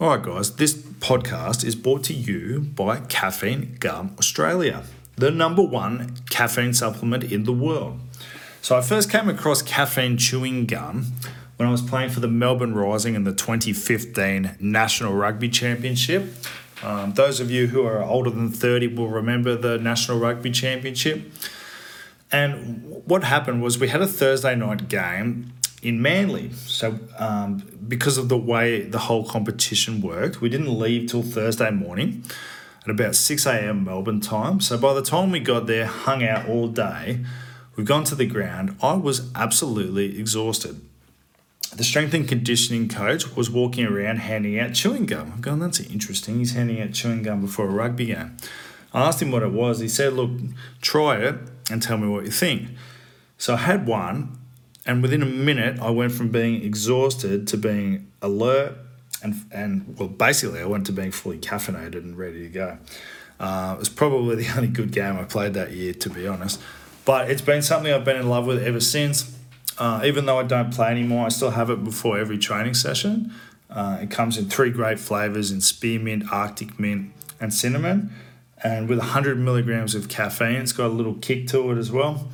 All right, guys, this podcast is brought to you by Caffeine Gum Australia, the number one caffeine supplement in the world. So, I first came across caffeine chewing gum when I was playing for the Melbourne Rising in the 2015 National Rugby Championship. Um, those of you who are older than 30 will remember the National Rugby Championship. And what happened was we had a Thursday night game in Manly. So, um, because of the way the whole competition worked, we didn't leave till Thursday morning at about 6 a.m. Melbourne time. So, by the time we got there, hung out all day, we've gone to the ground. I was absolutely exhausted. The strength and conditioning coach was walking around handing out chewing gum. I'm going, that's interesting. He's handing out chewing gum before a rugby game. I asked him what it was. He said, Look, try it and tell me what you think. So I had one and within a minute, I went from being exhausted to being alert, and and well, basically, I went to being fully caffeinated and ready to go. Uh, it was probably the only good game I played that year, to be honest. But it's been something I've been in love with ever since. Uh, even though I don't play anymore, I still have it before every training session. Uh, it comes in three great flavors in spearmint, arctic mint, and cinnamon. And with 100 milligrams of caffeine, it's got a little kick to it as well.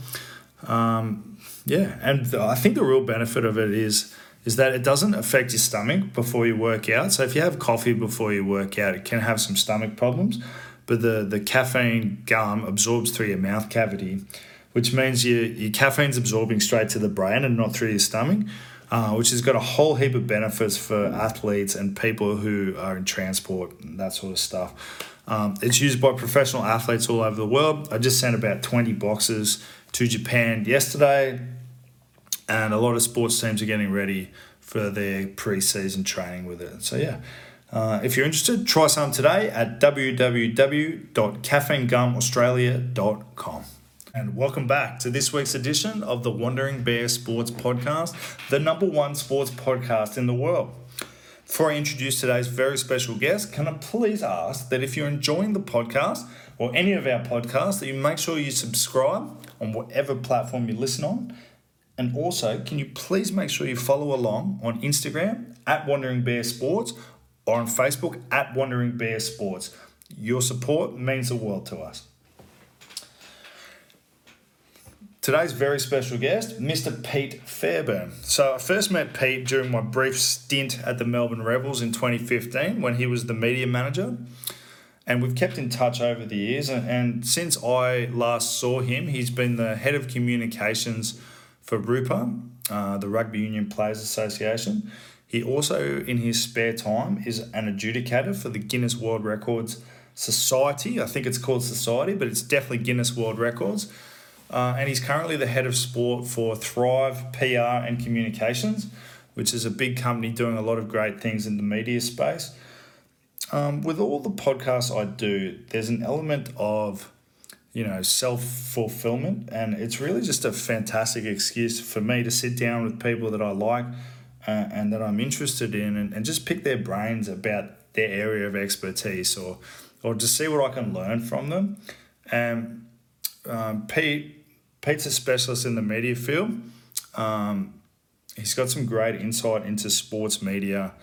Um, yeah, and I think the real benefit of it is is that it doesn't affect your stomach before you work out. So if you have coffee before you work out, it can have some stomach problems. But the, the caffeine gum absorbs through your mouth cavity, which means your, your caffeine's absorbing straight to the brain and not through your stomach, uh, which has got a whole heap of benefits for athletes and people who are in transport and that sort of stuff. Um, it's used by professional athletes all over the world. I just sent about 20 boxes to Japan yesterday and a lot of sports teams are getting ready for their pre-season training with it. So yeah, uh, if you're interested, try some today at www.caffeinegumaustralia.com. And welcome back to this week's edition of the Wandering Bear Sports Podcast, the number one sports podcast in the world. Before I introduce today's very special guest, can I please ask that if you're enjoying the podcast or any of our podcasts, that you make sure you subscribe on whatever platform you listen on and also, can you please make sure you follow along on Instagram at Wandering Bear Sports or on Facebook at Wandering Bear Sports? Your support means the world to us. Today's very special guest, Mr. Pete Fairbairn. So I first met Pete during my brief stint at the Melbourne Rebels in 2015 when he was the media manager. And we've kept in touch over the years. And, and since I last saw him, he's been the head of communications for RUPA, uh, the Rugby Union Players Association. He also, in his spare time, is an adjudicator for the Guinness World Records Society. I think it's called Society, but it's definitely Guinness World Records. Uh, and he's currently the head of sport for Thrive PR and Communications, which is a big company doing a lot of great things in the media space. Um, with all the podcasts I do, there's an element of you know, self fulfillment. And it's really just a fantastic excuse for me to sit down with people that I like uh, and that I'm interested in and, and just pick their brains about their area of expertise or, or just see what I can learn from them. And um, Pete, Pete's a specialist in the media field. Um, he's got some great insight into sports media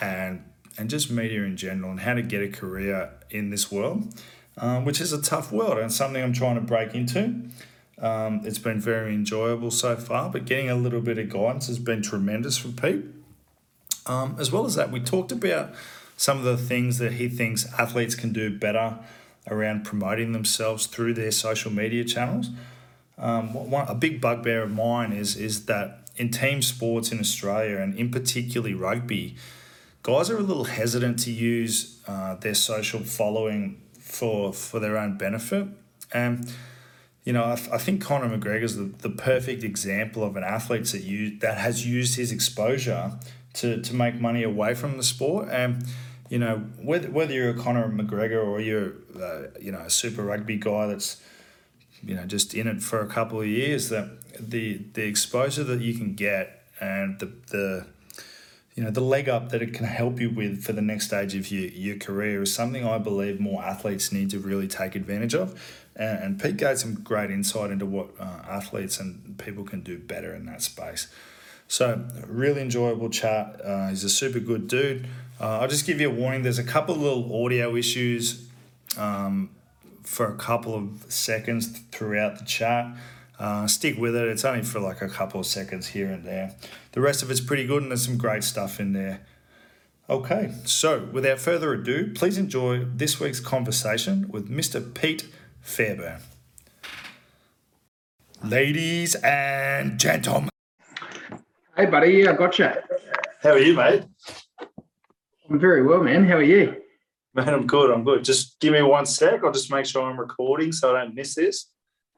and and just media in general and how to get a career in this world um, which is a tough world and something I'm trying to break into. Um, it's been very enjoyable so far, but getting a little bit of guidance has been tremendous for Pete. Um, as well as that, we talked about some of the things that he thinks athletes can do better around promoting themselves through their social media channels. Um, one, a big bugbear of mine is is that in team sports in Australia and in particularly rugby, guys are a little hesitant to use uh, their social following for for their own benefit. And you know, I, I think Conor McGregor's the, the perfect example of an athlete that you that has used his exposure to, to make money away from the sport. And you know, whether, whether you're a Conor McGregor or you're uh, you know a super rugby guy that's you know just in it for a couple of years, that the the exposure that you can get and the the you know the leg up that it can help you with for the next stage of your, your career is something I believe more athletes need to really take advantage of. And, and Pete gave some great insight into what uh, athletes and people can do better in that space. So really enjoyable chat. Uh, he's a super good dude. Uh, I'll just give you a warning. There's a couple of little audio issues um, for a couple of seconds throughout the chat. Uh, stick with it. It's only for like a couple of seconds here and there. The rest of it's pretty good, and there's some great stuff in there. Okay, so without further ado, please enjoy this week's conversation with Mr. Pete Fairbairn. Ladies and gentlemen. Hey, buddy, I got you. How are you, mate? I'm very well, man. How are you? Man, I'm good. I'm good. Just give me one sec. I'll just make sure I'm recording so I don't miss this.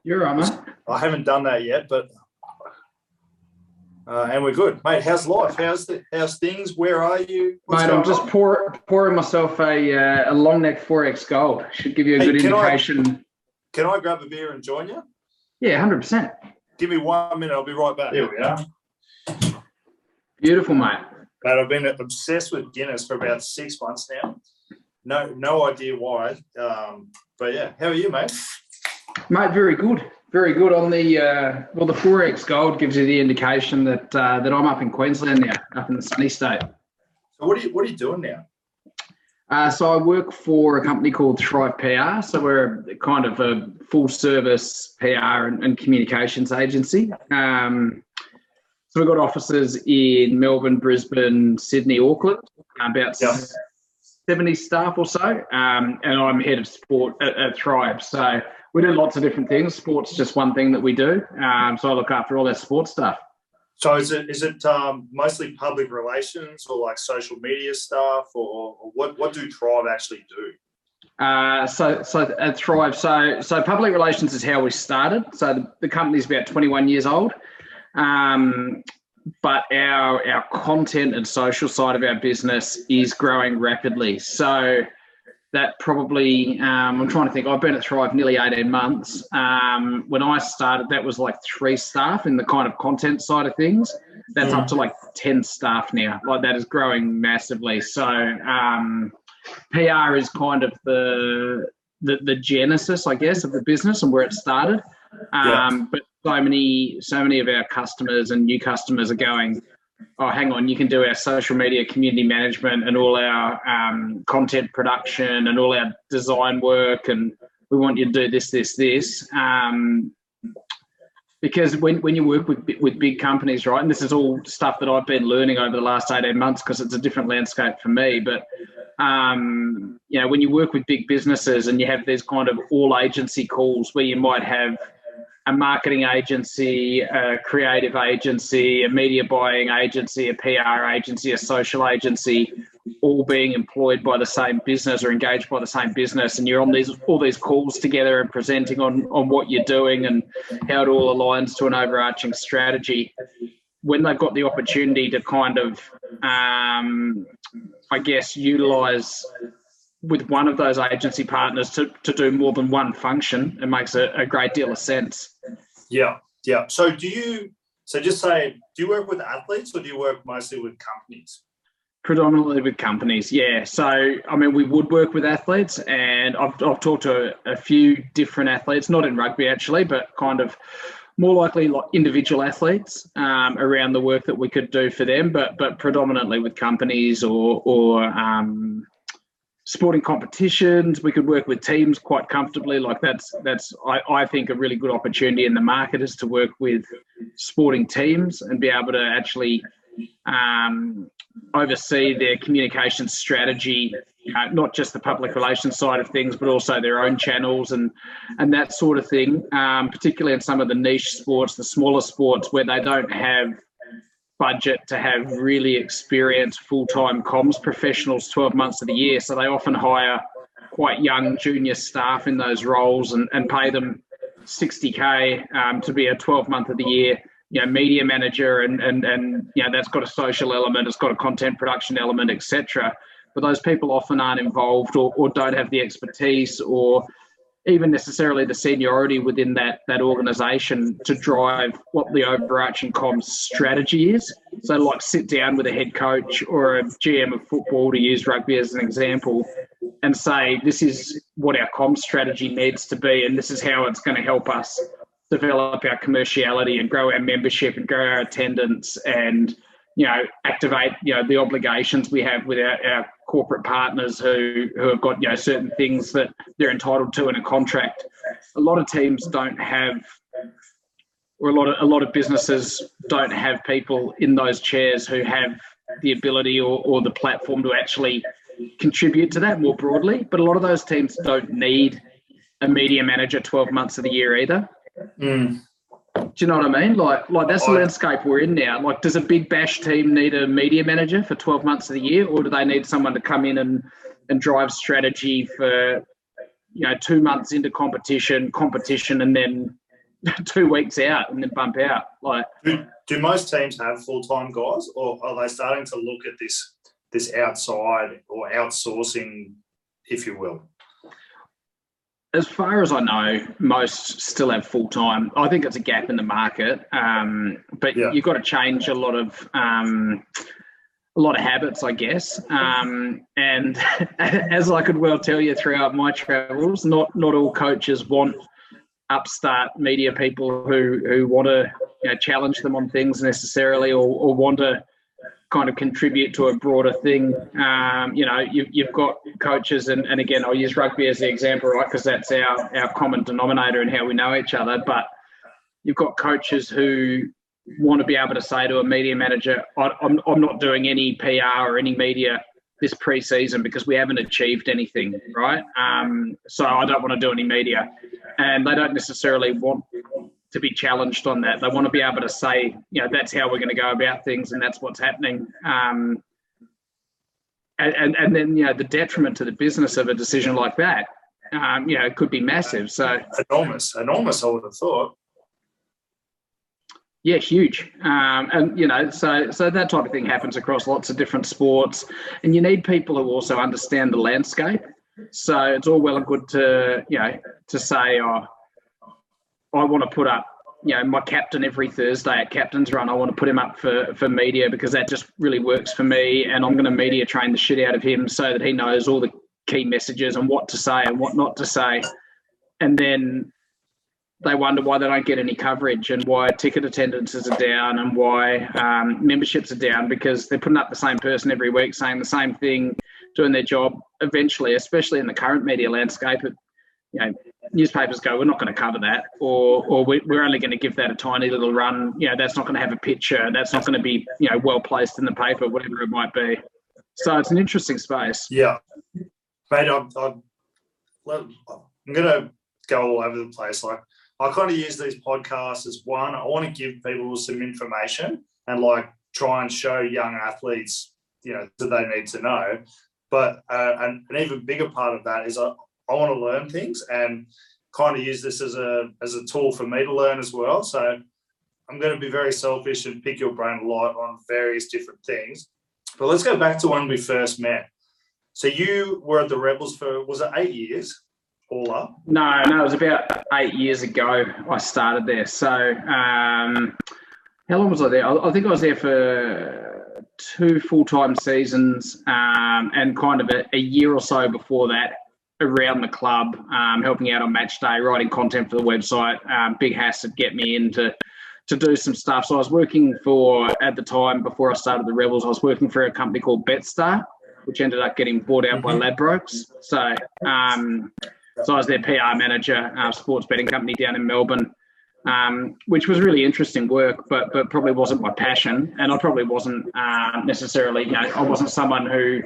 You're right, mate. I haven't done that yet, but uh, and we're good, mate. How's life? How's the how's things? Where are you? What's mate, I'm just pour, pouring myself a uh, a long neck XXXX gold. Should give you a hey, good can indication. I, can I grab a beer and join you? Yeah, hundred percent. Give me one minute. I'll be right back. Here we are. Beautiful, mate. But I've been obsessed with Guinness for about six months now. No, no idea why. Um, but yeah, how are you, mate? Mate, very good, very good. On the uh, well, the XXXX Gold gives you the indication that uh, that I'm up in Queensland now, up in the sunny state. So what are you what are you doing now? Uh, so I work for a company called Thrive PR. So we're a, kind of a full service PR and, and communications agency. Um, so we've got offices in Melbourne, Brisbane, Sydney, Auckland, about yeah. 70 staff or so. Um, and I'm head of sport at, at Thrive. So we do lots of different things. Sports just one thing that we do. Um, so I look after all their sports stuff. So is it is it um, mostly public relations or like social media stuff, or, or what what do Thrive actually do? Uh, so so at Thrive, so so public relations is how we started. So the, the company's about 21 years old, um, but our our content and social side of our business is growing rapidly. So that probably um, I'm trying to think. I've been at Thrive nearly 18 months. Um, when I started, that was like three staff in the kind of content side of things. That's mm. up to like 10 staff now. Like that is growing massively. So um, PR is kind of the, the the genesis, I guess, of the business and where it started. Yeah. Um, but so many so many of our customers and new customers are going oh, hang on, you can do our social media community management and all our um, content production and all our design work, and we want you to do this, this, this. Um, because when, when you work with with big companies, right, and this is all stuff that I've been learning over the last 18 months because it's a different landscape for me, but um, you know, when you work with big businesses and you have these kind of all agency calls where you might have a marketing agency, a creative agency, a media buying agency, a PR agency, a social agency, all being employed by the same business or engaged by the same business, and you're on these all these calls together and presenting on on what you're doing and how it all aligns to an overarching strategy. When they've got the opportunity to kind of, um, I guess, utilize with one of those agency partners to, to do more than one function, it makes a, a great deal of sense. Yeah, yeah. So do you? So just say, do you work with athletes or do you work mostly with companies? Predominantly with companies, yeah. So I mean, we would work with athletes, and I've I've talked to a, a few different athletes, not in rugby actually, but kind of more likely like individual athletes um, around the work that we could do for them, but but predominantly with companies or or um, sporting competitions. We could work with teams quite comfortably. Like that's that's I, I think a really good opportunity in the market is to work with sporting teams and be able to actually um, oversee their communication strategy, uh, not just the public relations side of things, but also their own channels and and that sort of thing. Um, particularly in some of the niche sports, the smaller sports where they don't have budget to have really experienced full-time comms professionals 12 months of the year. So they often hire quite young junior staff in those roles and, and pay them 60k um, to be a 12 month of the year you know media manager and and and you know that's got a social element it's got a content production element etc but those people often aren't involved or, or don't have the expertise or even necessarily the seniority within that that organization to drive what the overarching comms strategy is. So, like, sit down with a head coach or a GM of football to use rugby as an example, and say, "This is what our comms strategy needs to be, and this is how it's going to help us develop our commerciality and grow our membership and grow our attendance and." you know, activate, you know, the obligations we have with our, our corporate partners who, who have got, you know, certain things that they're entitled to in a contract. A lot of teams don't have, or a lot of, a lot of businesses don't have people in those chairs who have the ability or, or the platform to actually contribute to that more broadly. But a lot of those teams don't need a media manager 12 months of the year either. Mm. Do you know what I mean? Like, like that's the landscape we're in now. Like, does a big bash team need a media manager for 12 months of the year, or do they need someone to come in and and drive strategy for, you know, two months into competition, competition, and then two weeks out and then bump out? Like, Do, do most teams have full time guys, or are they starting to look at this this outside or outsourcing, if you will? As far as I know, most still have full time. I think it's a gap in the market, um, but Yeah. you've got to change a lot of um, a lot of habits, I guess. Um, and as I could well tell you throughout my travels, not not all coaches want upstart media people who who want to you know, challenge them on things necessarily, or, or want to kind of contribute to a broader thing. Um, you know, you, you've got coaches, and, and again, I'll use rugby as the example, right? Because that's our, our common denominator and how we know each other. But you've got coaches who want to be able to say to a media manager, I, I'm, I'm not doing any PR or any media this pre-season because we haven't achieved anything, right? Um, so I don't want to do any media, and they don't necessarily want to be challenged on that. They want to be able to say, you know, that's how we're going to go about things, and that's what's happening. Um, and, and and then you know the detriment to the business of a decision like that, um, you know, could be massive. So Enormous, enormous. I would have thought. Yeah, huge. Um, and you know, so so that type of thing happens across lots of different sports, and you need people who also understand the landscape. So it's all well and good to you know to say, oh, I want to put up you know my captain every Thursday at captain's run. I want to put him up for for media because that just really works for me, and I'm going to media train the shit out of him so that he knows all the key messages and what to say and what not to say, and then they wonder why they don't get any coverage and why ticket attendances are down and why um, memberships are down because they're putting up the same person every week saying the same thing, doing their job. Eventually, especially in the current media landscape, it, you know, newspapers go, we're not going to cover that, or or we- we're only going to give that a tiny little run. You know, that's not going to have a picture. That's not going to be you know well placed in the paper, whatever it might be. So it's an interesting space. Yeah, mate. I'm, I'm, I'm gonna go all over the place. Like I kind of use these podcasts as one. I want to give people some information and like try and show young athletes, you know, that they need to know. But uh, an, an even bigger part of that is I, I want to learn things and kind of use this as a as a tool for me to learn as well. So I'm going to be very selfish and pick your brain a lot on various different things. But let's go back to when we first met. So you were at the Rebels for was it eight years, all up? No, no, it was about eight years ago I started there. So, um, how long was I there? I, think I was there for two full time seasons um, and kind of a, a year or so before that around the club, um, helping out on match day, writing content for the website. Um, Big Hass had get me into to do some stuff. So I was working for at the time before I started the Rebels. I was working for a company called BetStar, which ended up getting bought out by Ladbrokes. So um, so I was their PR manager, uh, sports betting company down in Melbourne, um, which was really interesting work, but but probably wasn't my passion, and I probably wasn't uh, necessarily, you know, I wasn't someone who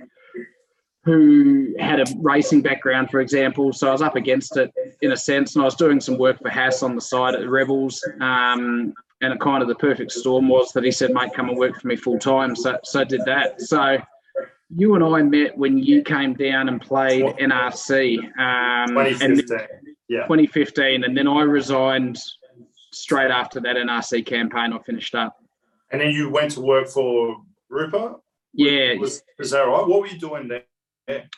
who had a racing background, for example. So I was up against it in a sense, and I was doing some work for Haas on the side at the Rebels. Um, and it kind of the perfect storm was that he said, "Mate, come and work for me full time." So so I did that. So you and I met when you came down and played NRC um, and 2015. Yeah. 2015, and then I resigned straight after that NRC campaign. I finished up. And then you went to work for Rupa? Yeah, Was, is that right? What were you doing there?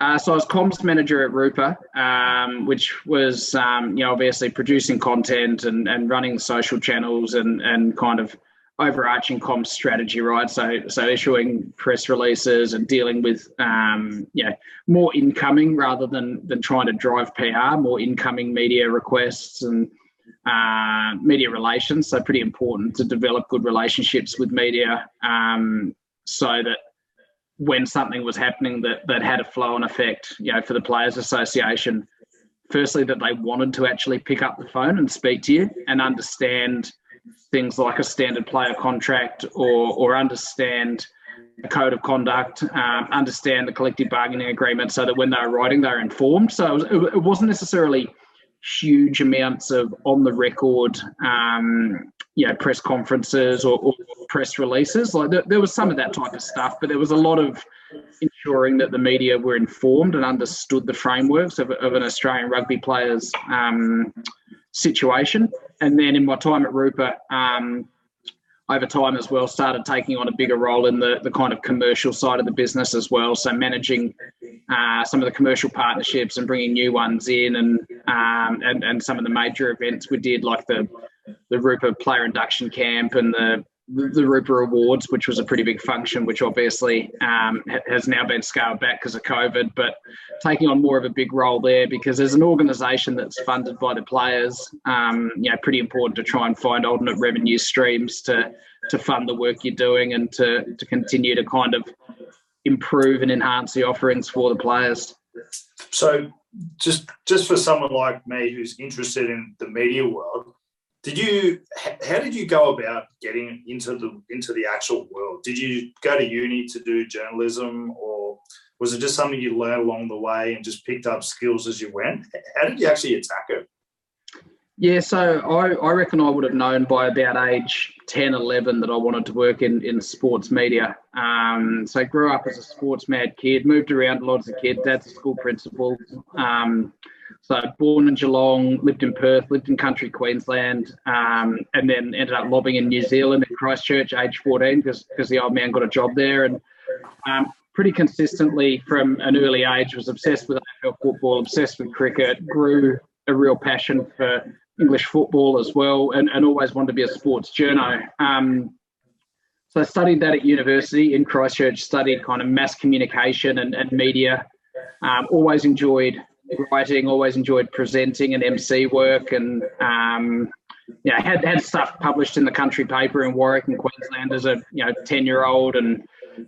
Uh, so I was comms manager at Rupa, um, which was um, you know obviously producing content and, and running social channels and and kind of overarching comms strategy, right? So so issuing press releases and dealing with um, know more incoming rather than than trying to drive PR, more incoming media requests and uh, media relations. So pretty important to develop good relationships with media, um, so that when something was happening that that had a flow and effect, you know, for the Players Association. Firstly, that they wanted to actually pick up the phone and speak to you and understand things like a standard player contract or or understand a code of conduct, um, understand the collective bargaining agreement, so that when they were writing, they were informed. So it, was, it wasn't necessarily huge amounts of on the record, um, you know, press conferences or, or press releases. Like there, there, was some of that type of stuff, but there was a lot of ensuring that the media were informed and understood the frameworks of, of an Australian rugby player's um, situation. And then in my time at Rupa, um, over time as well started taking on a bigger role in the, the kind of commercial side of the business as well. So managing uh, some of the commercial partnerships and bringing new ones in, and um, and and some of the major events we did, like the the Rupa Player Induction Camp and the the Rupa Awards, which was a pretty big function, which obviously um, has now been scaled back because of COVID, but taking on more of a big role there because as an organisation that's funded by the players, um, you know, pretty important to try and find alternate revenue streams to to fund the work you're doing and to to continue to kind of improve and enhance the offerings for the players. So, just just for someone like me who's interested in the media world, did you? How did you go about getting into the into the actual world? Did you go to uni to do journalism, or was it just something you learned along the way and just picked up skills as you went? How did you actually attack it? Yeah, so I, I reckon I would have known by about age 10, 11 that I wanted to work in, in sports media. Um, so I grew up as a sports mad kid, moved around a lot as a kid. Dad's a school principal. Um, so born in Geelong, lived in Perth, lived in country Queensland, um, and then ended up lobbying in New Zealand in Christchurch, age 14, because the old man got a job there. And um, pretty consistently from an early age was obsessed with AFL football, obsessed with cricket, grew a real passion for English football as well, and, and always wanted to be a sports journo. Um, so I studied that at university in Christchurch, studied kind of mass communication and, and media. Um, always enjoyed writing, always enjoyed presenting and MC work, and um, yeah, had had stuff published in the country paper in Warwick and Queensland as a you know ten year old and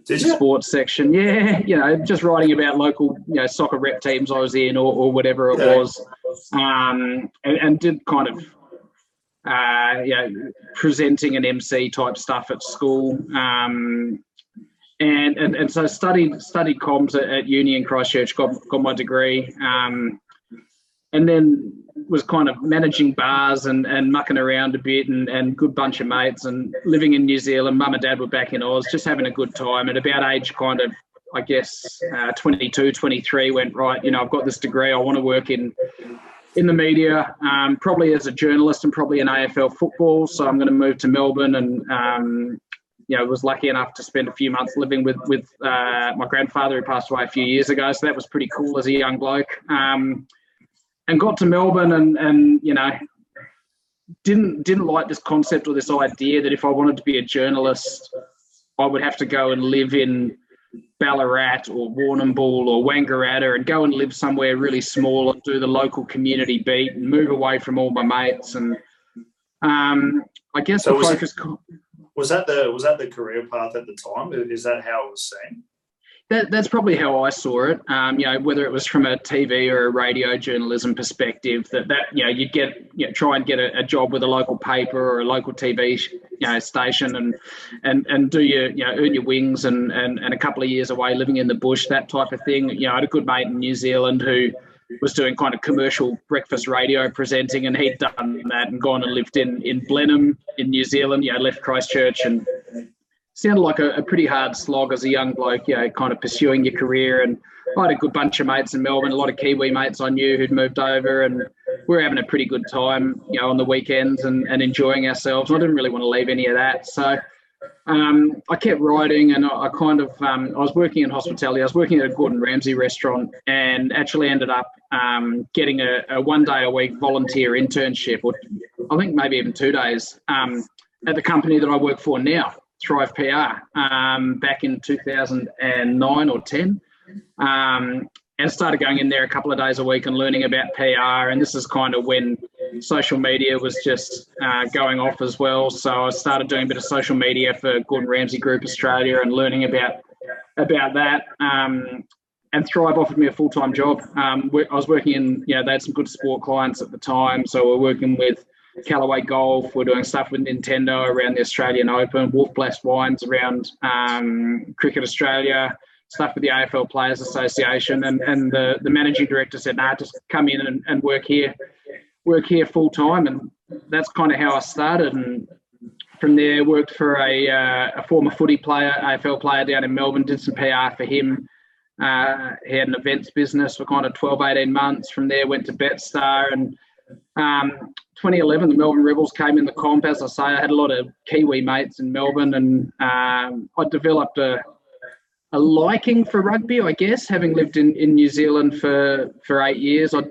sports section. Yeah, you know, just writing about local you know soccer rep teams I was in or, or whatever it yeah. was, um, and, and did kind of uh, you know, presenting and MC type stuff at school. Um, and, and and so studied studied comms at, at uni in Christchurch, got got my degree, um, and then was kind of managing bars and, and mucking around a bit and, and good bunch of mates and living in New Zealand. Mum and dad were back in Oz, just having a good time. At about age kind of, I guess, uh, 22, 23, went, right, you know, I've got this degree. I want to work in in the media, um, probably as a journalist and probably in AFL football. So I'm going to move to Melbourne and um, you know, was lucky enough to spend a few months living with with uh, my grandfather who passed away a few years ago. So that was pretty cool as a young bloke. Um, and got to Melbourne and and you know didn't didn't like this concept or this idea that if I wanted to be a journalist, I would have to go and live in Ballarat or Warrnambool or Wangaratta and go and live somewhere really small and do the local community beat and move away from all my mates and um, I guess so the focus. It, was that the was that the career path at the time? Is that how it was seen? That, that's probably how I saw it. Um, you know, whether it was from a TV or a radio journalism perspective, that that you know you'd get you know, try and get a, a, job with a local paper or a local TV you know station and and and do your you know earn your wings and and, and a couple of years away living in the bush that type of thing. You know, I had a good mate in New Zealand who was doing kind of commercial breakfast radio presenting, and he'd done that and gone and lived in in Blenheim in New Zealand. You know, left Christchurch and sounded like a, a, pretty hard slog as a young bloke, you know, kind of pursuing your career. And I had a good bunch of mates in Melbourne, a lot of Kiwi mates I knew who'd moved over, and we are having a pretty good time, you know, on the weekends and, and enjoying ourselves. I didn't really want to leave any of that. So um, I kept writing and I, I kind of, um, I was working in hospitality. I was working at a Gordon Ramsay restaurant and actually ended up um, getting a, a, one day a week volunteer internship, or I think maybe even two days, um, at the company that I work for now. Thrive PR um, back in 2009 or 10. Um, and started going in there a couple of days a week and learning about PR. And this is kind of when social media was just uh, going off as well. So I started doing a bit of social media for Gordon Ramsay Group Australia and learning about about that. Um, and Thrive offered me a full time job. Um, I was working in, you know, they had some good sport clients at the time. So we're working with Callaway Golf. We're doing stuff with Nintendo around the Australian Open, Wolf Blass Wines around um, Cricket Australia, stuff with the AFL Players Association. And, and the, the managing director said, nah, just come in and, and work here, work here full time. And that's kind of how I started. And from there, worked for a, uh, a former footy player, AFL player down in Melbourne, did some PR for him. Uh, he had an events business for kind of 12, 18 months. From there, went to Betstar and um, 2011, the Melbourne Rebels came in the comp. As I say, I had a lot of Kiwi mates in Melbourne, and um, I developed a, a liking for rugby, I guess, having lived in, in New Zealand for, for eight years. I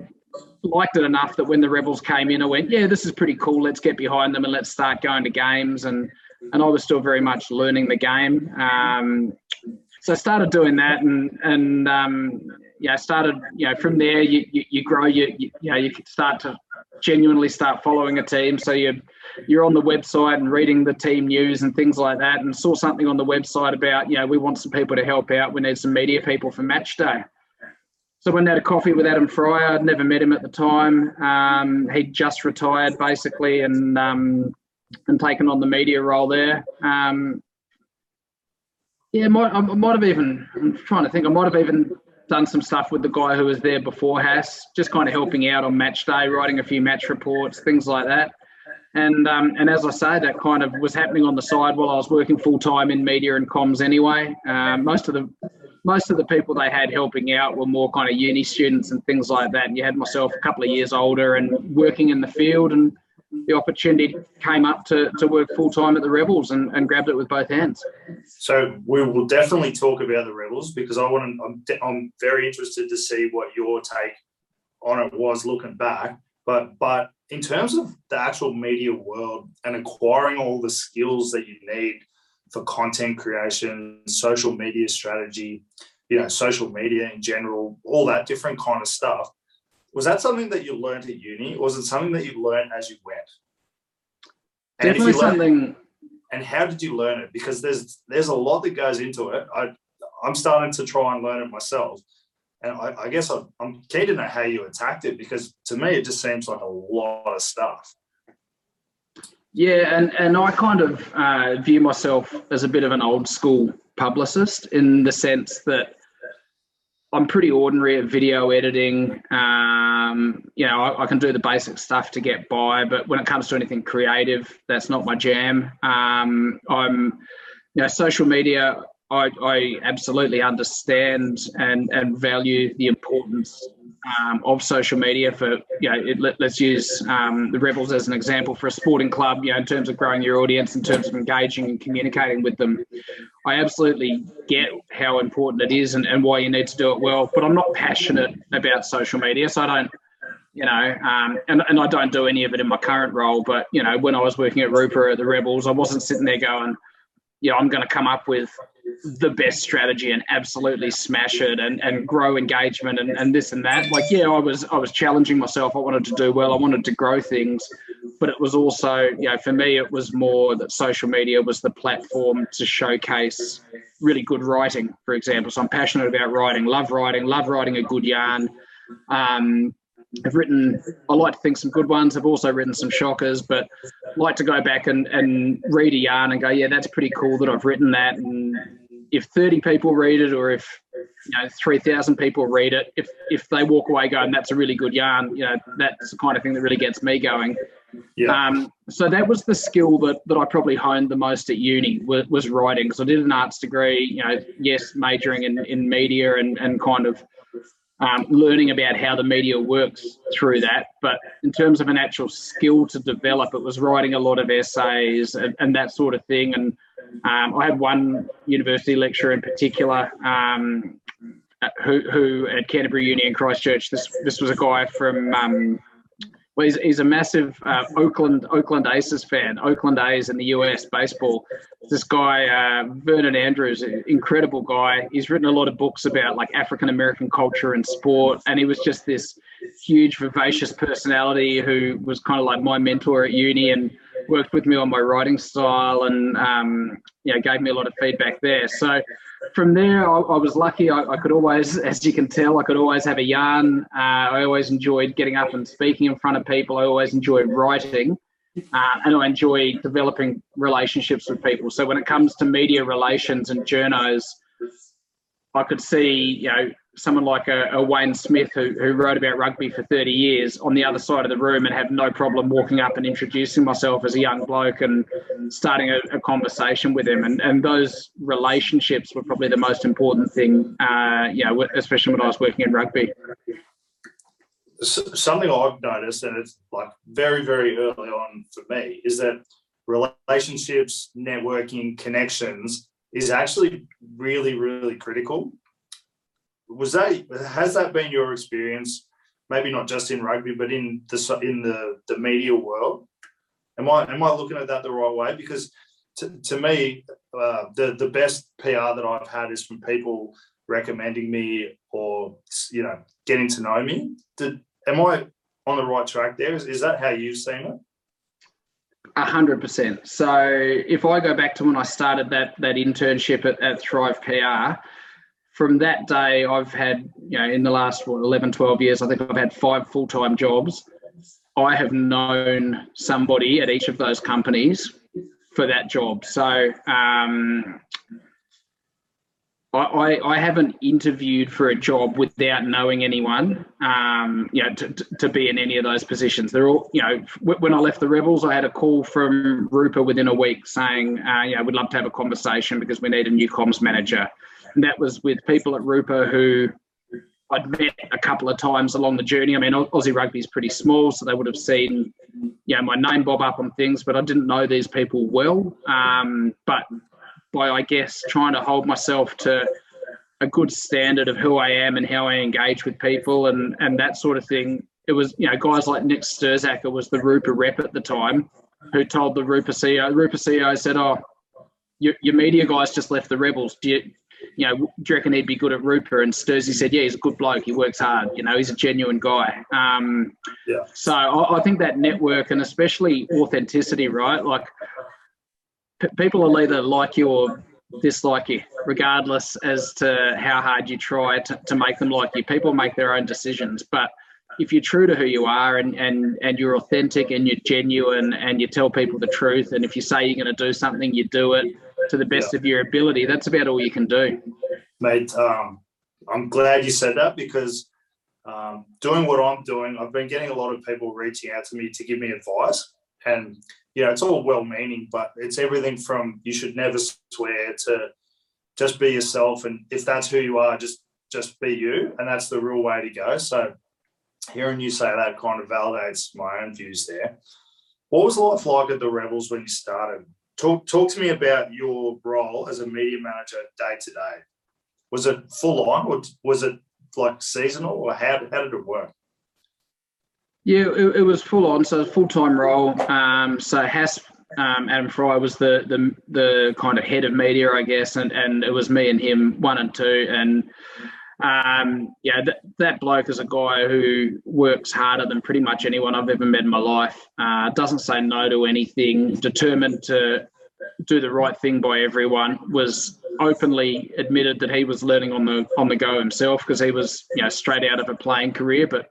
liked it enough that when the Rebels came in, I went, yeah, this is pretty cool. Let's get behind them and let's start going to games. And, and I was still very much learning the game. Um, so I started doing that and, and um, yeah, started, you know, from there you, you, you grow, you, you, you know, you start to genuinely start following a team. So you're you're on the website and reading the team news and things like that, and saw something on the website about you know we want some people to help out. We need some media people for match day. So I went out a coffee with Adam Freier. I'd never met him at the time. Um, he'd just retired basically, and um, and taken on the media role there. Um, yeah, might, I might have even. I'm trying to think. I might have even done some stuff with the guy who was there before Hass, just kind of helping out on match day, writing a few match reports, things like that. And um, and as I say, that kind of was happening on the side while I was working full time in media and comms anyway. Um, most of the most of the people they had helping out were more kind of uni students and things like that. And you had myself a couple of years older and working in the field and the opportunity came up to, to work full time at the Rebels and, and grabbed it with both hands. So we will definitely talk about the Rebels because I want to, I'm, I'm very interested to see what your take on it was looking back. But but in terms of the actual media world and acquiring all the skills that you need for content creation, social media strategy, you know, social media in general, all that different kind of stuff was that something that you learned at uni or was it something that you learned as you went? And definitely something and how did you learn it? Because there's there's a lot that goes into it. I i'm starting to try and learn it myself. And i, I guess I, i'm keen to know how you attacked it because to me it just seems like a lot of stuff. Yeah and and i kind of uh, view myself as a bit of an old school publicist in the sense that I'm pretty ordinary at video editing. Um, you know, I, I, can do the basic stuff to get by, but when it comes to anything creative, that's not my jam. Um, I'm, you know, social media. I, I absolutely understand and and value the importance um, of social media for you know it, let, us use um, the rebels as an example for a sporting club you know in terms of growing your audience in terms of engaging and communicating with them. I absolutely get how important it is and, and why you need to do it well but i'm not passionate about social media so i don't you know, um, and, and I don't do any of it in my current role, but, you know, when I was working at Rupa at the Rebels, I wasn't sitting there going, yeah, I'm going to come up with the best strategy and absolutely smash it and, and grow engagement and, and this and that. Like, yeah, I was I was challenging myself. I wanted to do well. I wanted to grow things, but it was also, you know, for me, it was more that social media was the platform to showcase really good writing, for example. So I'm passionate about writing, love writing, love writing a good yarn. Um, I've written, I like to think some good ones. I've also written some shockers, but like to go back and, and read a yarn and go, yeah, that's pretty cool that I've written that. And if 30 people read it or if you know 3000 people read it if if they walk away going that's a really good yarn you know that's the kind of thing that really gets me going yeah. Um, so that was the skill that, that I probably honed the most at uni was, was writing because I did an arts degree, you know, yes, majoring in, in media and, and kind of um, learning about how the media works through that. But in terms of an actual skill to develop, it was writing a lot of essays and, and that sort of thing. And um, I had one university lecturer in particular um, who, who at Canterbury Uni in Christchurch, this this was a guy from um, well, he's, he's a massive uh, Oakland Oakland A's fan. Oakland A's in the US baseball. This guy uh, Vernon Andrews, incredible guy. He's written a lot of books about like African American culture and sport, and he was just this huge, vivacious personality who was kind of like my mentor at uni and worked with me on my writing style and um, you know gave me a lot of feedback there. So from there, I, I was lucky. I, I, could always, as you can tell, I could always have a yarn. Uh, I always enjoyed getting up and speaking in front of people. I always enjoyed writing, uh, and I enjoy developing relationships with people. So when it comes to media relations and journos, I could see, you know, someone like a, a, Wayne Smith who, who wrote about rugby for 30 years on the other side of the room and have no problem walking up and introducing myself as a young bloke and starting a, a conversation with him. And, and those relationships were probably the most important thing, uh, you know, especially when I was working in rugby. Something I've noticed, and it's like very, very early on for me, is that relationships, networking, connections is actually really, really critical was that has that been your experience? Maybe not just in rugby, but in the in the the media world. Am I am I looking at that the right way? Because to, to me, uh, the the best PR that I've had is from people recommending me or you know getting to know me. Did, am I on the right track there? Is, is that how you've seen it? A hundred percent. So if I go back to when I started that that internship at, at Thrive PR, from that day, I've had, you know, in the last what, 11, 12 years, I think I've had five full time jobs. I have known somebody at each of those companies for that job. So um, I, I, haven't interviewed for a job without knowing anyone, um, you know, to, to be in any of those positions. They're all, you know, when I left the Rebels, I had a call from Rupa within a week saying, uh, you know, we'd love to have a conversation because we need a new comms manager. And that was with people at Rupa who I'd met a couple of times along the journey. I mean, Aussie rugby is pretty small, so they would have seen, you know, my name bob up on things, but I didn't know these people well. Um, but by, I guess, trying to hold myself to a good standard of who I am and how I engage with people and, and that sort of thing, it was, you know, guys like Nick Stirzaker was the Rupa rep at the time who told the Rupa CEO, Rupa CEO said, oh, your, your media guys just left the Rebels. Do you, you know, do you reckon he'd be good at Rupa? And Sturzy said, yeah, he's a good bloke. He works hard. You know, he's a genuine guy. Um, yeah. So I, I, think that network and especially authenticity, right? Like p- people will either like you or dislike you, regardless as to how hard you try to, to make them like you. People make their own decisions, but if you're true to who you are and, and, and you're authentic and you're genuine and you tell people the truth, and if you say you're going to do something, you do it to the best yeah. of your ability. That's about all you can do. Mate, um, I'm glad you said that because um, doing what I'm doing, I've been getting a lot of people reaching out to me to give me advice. And, you know, it's all well meaning, but it's everything from you should never swear to just be yourself. And if that's who you are, just just be you. And that's the real way to go. So hearing you say that kind of validates my own views there. What was life like at the Rebels when you started? Talk talk to me about your role as a media manager day to day. Was it full on, or was it like seasonal, or how how did it work? Yeah, it, it was full on. So full time role. Um, so Has um, Adam Freier was the, the the kind of head of media, I guess, and and it was me and him, one and two, and um, yeah, that, that bloke is a guy who works harder than pretty much anyone I've ever met in my life. Uh, doesn't say no to anything. Determined to do the right thing by everyone. Was openly admitted that he was learning on the on the go himself because he was you know straight out of a playing career, but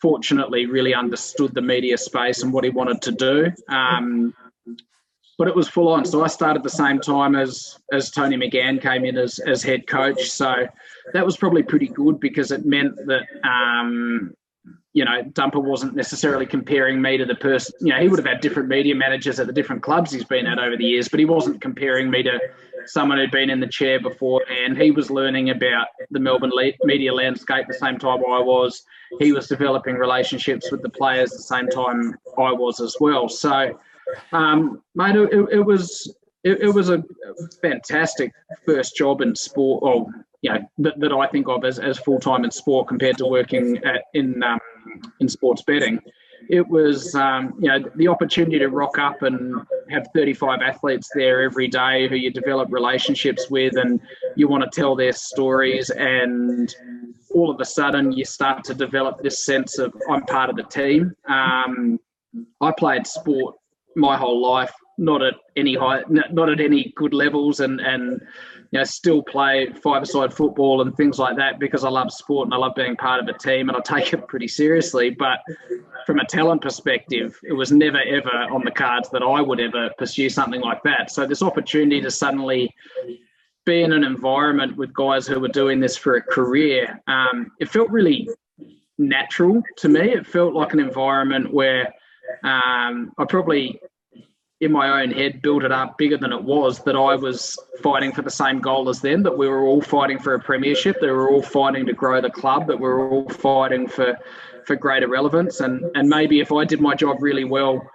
fortunately really understood the media space and what he wanted to do. Um, but it was full on. So I started the same time as as Tony McGahan came in as as head coach. So that was probably pretty good because it meant that um, you know Dumper wasn't necessarily comparing me to the person. You know, he would have had different media managers at the different clubs he's been at over the years, but he wasn't comparing me to someone who'd been in the chair before. And he was learning about the Melbourne media landscape the same time I was. He was developing relationships with the players the same time I was as well. So um, mate, it, it was it, it, was a fantastic first job in sport. Well, you know, that, that I think of as, as full time in sport compared to working at in um, in sports betting. it was um, you know the opportunity to rock up and have 35 athletes there every day who you develop relationships with and you want to tell their stories and all of a sudden you start to develop this sense of i'm part of the team um, i played sport my whole life not at any high not at any good levels and and you know, still play five-a-side football and things like that because I love sport and I love being part of a team and I take it pretty seriously. But from a talent perspective, it was never ever on the cards that I would ever pursue something like that. So this opportunity to suddenly be in an environment with guys who were doing this for a career, um, it felt really natural to me. It felt like an environment where um, I probably in my own head built it up bigger than it was that I was fighting for the same goal as them, that we were all fighting for a premiership, that we were all fighting to grow the club, that we were all fighting for for greater relevance. And and maybe if I did my job really well,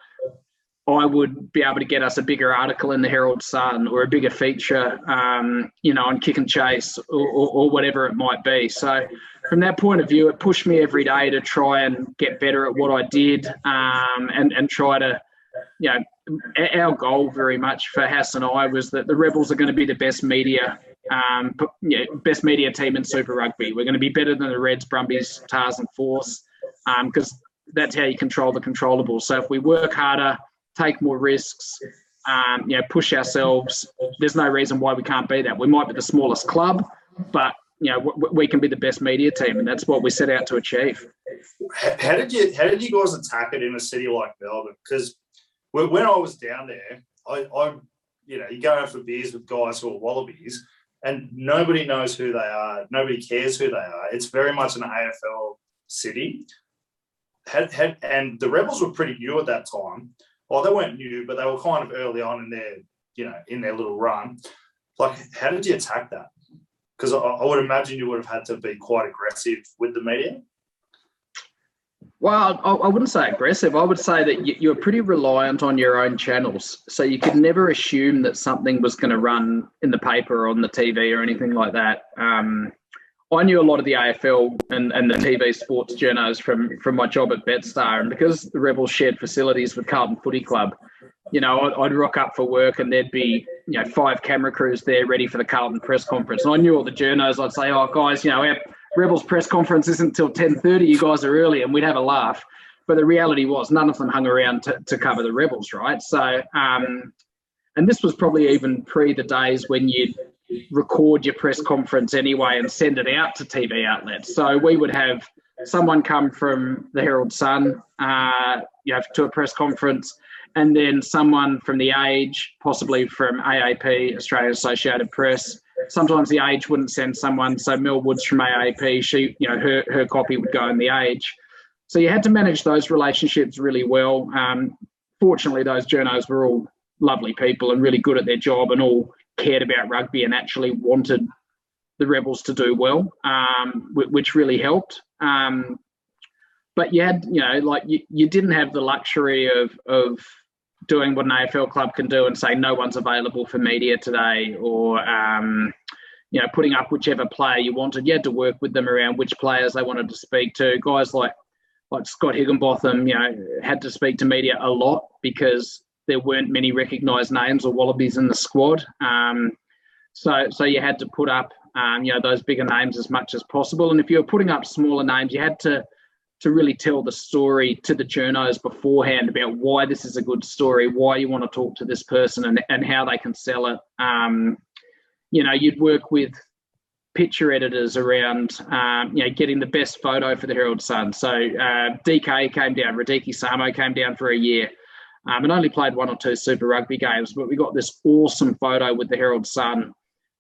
I would be able to get us a bigger article in the Herald Sun or a bigger feature, um, you know, on kick and chase or, or, or whatever it might be. So from that point of view, it pushed me every day to try and get better at what I did um, and and try to you know, our goal very much for Hass and I was that the Rebels are going to be the best media, um, yeah, best media team in Super Rugby. We're going to be better than the Reds, Brumbies, Tahs, and Force, because um, that's how you control the controllable. So if we work harder, take more risks, um, you know, push ourselves, there's no reason why we can't be that. We might be the smallest club, but you know, we can be the best media team, and that's what we set out to achieve. How did you how did you guys attack it in a city like Melbourne? Because when I was down there, I, I you know, you go out for beers with guys who are wallabies, and nobody knows who they are. Nobody cares who they are. It's very much an AFL city. Had, had, and the Rebels were pretty new at that time. Well, they weren't new, but they were kind of early on in their, you know, in their little run. Like, how did you attack that? Because I, I would imagine you would have had to be quite aggressive with the media. Well, I, wouldn't say aggressive. I would say that you, are pretty reliant on your own channels. So you could never assume that something was going to run in the paper or on the TV or anything like that. Um, I knew a lot of the AFL and, and the TV sports journos from, from my job at Betstar. And because the Rebels shared facilities with Carlton Footy Club, you know, I'd, I'd, rock up for work and there'd be, you know, five camera crews there ready for the Carlton press conference. And I knew all the journos. I'd say, oh, guys, you know, our, Rebels press conference isn't until 10.30. You guys are early and we'd have a laugh. But the reality was none of them hung around to, to cover the Rebels, right? So, um, and this was probably even pre the days when you'd record your press conference anyway and send it out to TV outlets. So we would have someone come from the Herald Sun, uh, you know, to a press conference, and then someone from the Age, possibly from AAP, Australia Associated Press, sometimes the age wouldn't send someone. So Mel Woods from AAP, she, you know, her, her copy would go in the age. So you had to manage those relationships really well. Um, fortunately, those journos were all lovely people and really good at their job and all cared about rugby and actually wanted the Rebels to do well, um, which really helped. Um, but you had, you know, like you, you didn't have the luxury of of doing what an AFL club can do and say no one's available for media today, or um, you know putting up whichever player you wanted. You had to work with them around which players they wanted to speak to. Guys like like Scott Higginbotham, you know, had to speak to media a lot because there weren't many recognised names or Wallabies in the squad. Um, so so you had to put up um, you know those bigger names as much as possible. And if you were putting up smaller names, you had to to really tell the story to the journos beforehand about why this is a good story, why you want to talk to this person, and, and how they can sell it. Um, you know, you'd work with picture editors around, um, you know, getting the best photo for the Herald Sun. So uh, DK came down, Radike Samo came down for a year. Um, and only played one or two Super Rugby games, but we got this awesome photo with the Herald Sun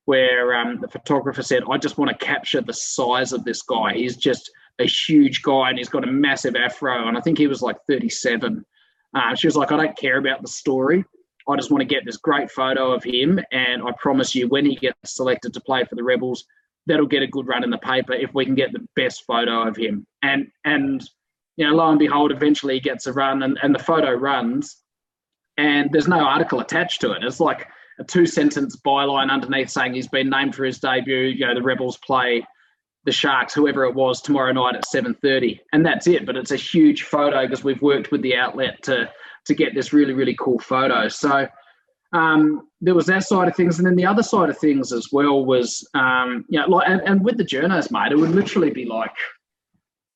where um, the photographer said, I just want to capture the size of this guy. He's just a huge guy and he's got a massive afro. And I think he was like 37. Uh, she was like, I don't care about the story. I just want to get this great photo of him. And I promise you, when he gets selected to play for the Rebels, that'll get a good run in the paper if we can get the best photo of him. And, and, you know, lo and behold, eventually he gets a run and, and the photo runs and there's no article attached to it. It's like a two sentence byline underneath saying he's been named for his debut. You know, the Rebels play the Sharks, whoever it was, tomorrow night at 7:30, and that's it. But it's a huge photo because we've worked with the outlet to to get this really really cool photo. So um, there was that side of things, and then the other side of things as well was, um, you know, like and, and with the journos, mate, it would literally be like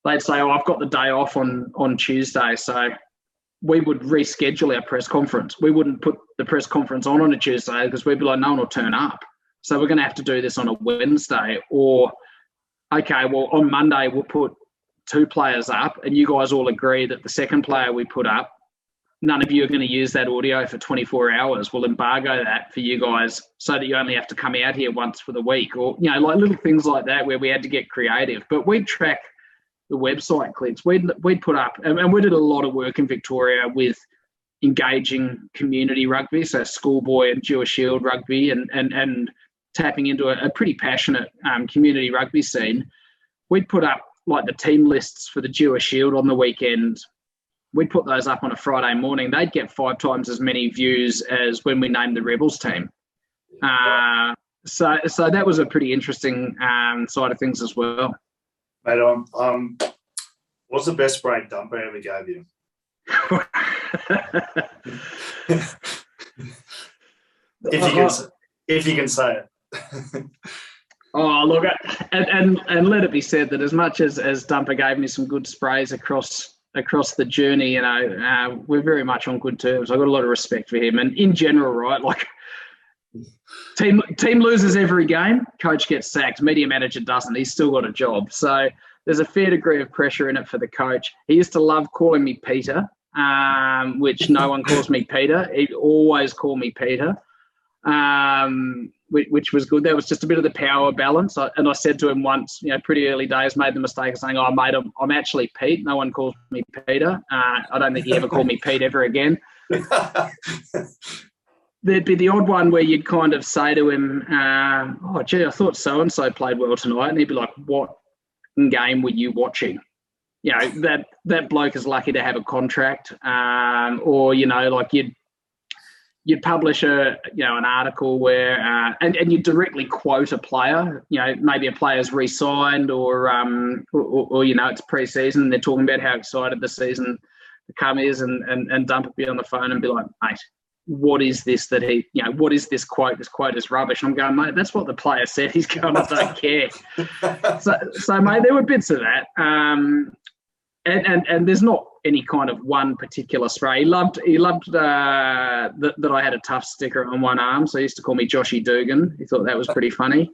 they'd say, "Oh, I've got the day off on on Tuesday," so we would reschedule our press conference. We wouldn't put the press conference on on a Tuesday because we'd be like, no one will turn up. So we're going to have to do this on a Wednesday. Or, okay, well, on Monday, we'll put two players up and you guys all agree that the second player we put up, none of you are going to use that audio for 24 hours. We'll embargo that for you guys so that you only have to come out here once for the week or, you know, like little things like that where we had to get creative. But we'd track – the website clicks. We'd, we'd put up, and we did a lot of work in Victoria with engaging community rugby, so schoolboy and Dewar Shield rugby, and, and, and tapping into a, a pretty passionate um, community rugby scene. We'd put up like the team lists for the Dewar Shield on the weekend. We'd put those up on a Friday morning. They'd get five times as many views as when we named the Rebels team. Uh, so, so that was a pretty interesting um, side of things as well. Mate, um, um, what's the best brain dumper I ever gave you? if you can, if you can say it. Oh, look, and, and and let it be said that as much as as Dumper gave me some good sprays across across the journey, you know, uh, we're very much on good terms. I've got a lot of respect for him, and in general, right, like Team team loses every game. Coach gets sacked. Media manager doesn't. He's still got a job. So there's a fair degree of pressure in it for the coach. He used to love calling me Peter, um, which no one calls me Peter. He always called me Peter, um, which, which, was good. There was just a bit of the power balance. I, and I said to him once, you know, pretty early days, made the mistake of saying, "Oh, mate, I'm, I'm actually Pete. No one calls me Peter. Uh, I don't think he ever called me Pete ever again." there'd be the odd one where you'd kind of say to him, uh, "Oh, gee, I thought so and so played well tonight," and he'd be like, "What game were you watching?" You know that that bloke is lucky to have a contract, um, or you know, like you'd you'd publish a you know an article where uh, and and you directly quote a player. You know, maybe a player's re-signed, or um, or, or, or you know, it's pre-season. And they're talking about how excited the season to come is, and and and dump it be on the phone and be like, mate what is this that he, you know, what is this quote? This quote is rubbish. I'm going, mate, that's what the player said. He's going, I don't care. so, so, mate, there were bits of that. Um, and, and, and there's not any kind of one particular spray. He loved, he loved uh, that, that I had a tough sticker on one arm. So he used to call me Joshy Dugan. He thought that was pretty funny.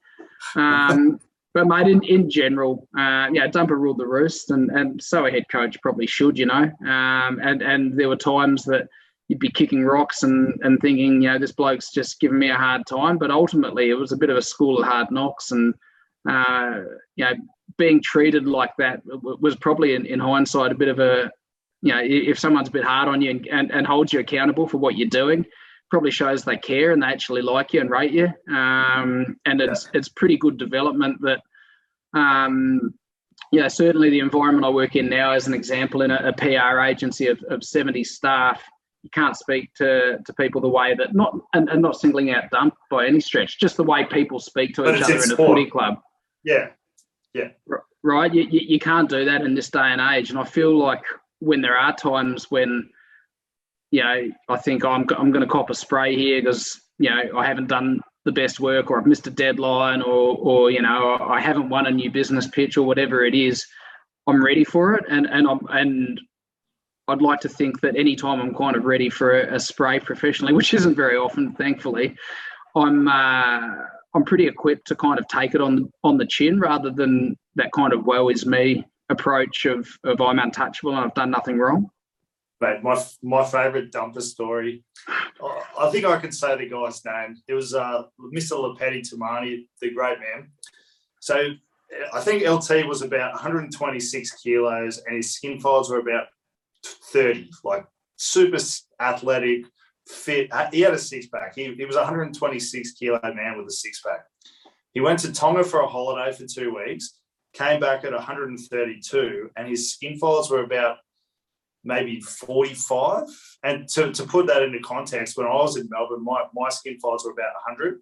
Um, but mate, in, in general, uh, yeah, Dumper ruled the roost, and, and so a head coach probably should, you know. Um, and and there were times that you'd be kicking rocks and, and thinking, you know, this bloke's just giving me a hard time. But ultimately, it was a bit of a school of hard knocks. And, uh, you know, being treated like that was probably, in, in hindsight, a bit of a, you know, if someone's a bit hard on you and, and, and holds you accountable for what you're doing, probably shows they care and they actually like you and rate you. Um, and it's, it's pretty good development that, um, yeah, certainly the environment I work in now, as an example, in a, a PR agency of, of 70 staff, you can't speak to, to people the way that not and, and not singling out dump by any stretch, just the way people speak to but each other in, a footy club. Yeah, yeah. Right, you, you, you can't do that in this day and age, and I feel like when there are times when you know I think I'm I'm going to cop a spray here because you know I haven't done the best work or I've missed a deadline or or you know I haven't won a new business pitch or whatever it is. I'm ready for it, and and I'm and I'd like to think that anytime I'm kind of ready for a, a spray professionally, which isn't very often, thankfully, I'm uh, I'm pretty equipped to kind of take it on on the chin rather than that kind of woe is me approach of of I'm untouchable and I've done nothing wrong. Mate, my my favourite dumper story. I think I can say the guy's name. It was uh, Mr. Lepeti Tamani, the great man. So I think LT was about 126 kilos, and his skin folds were about 30, like super athletic, fit. Uh, he had a six pack. He, he was 126 kilo man with a six pack. He went to Tonga for a holiday for two weeks, came back at 132, and his skin folds were about maybe 45. And to, to put that into context, when I was in Melbourne, my, my skin folds were about 100.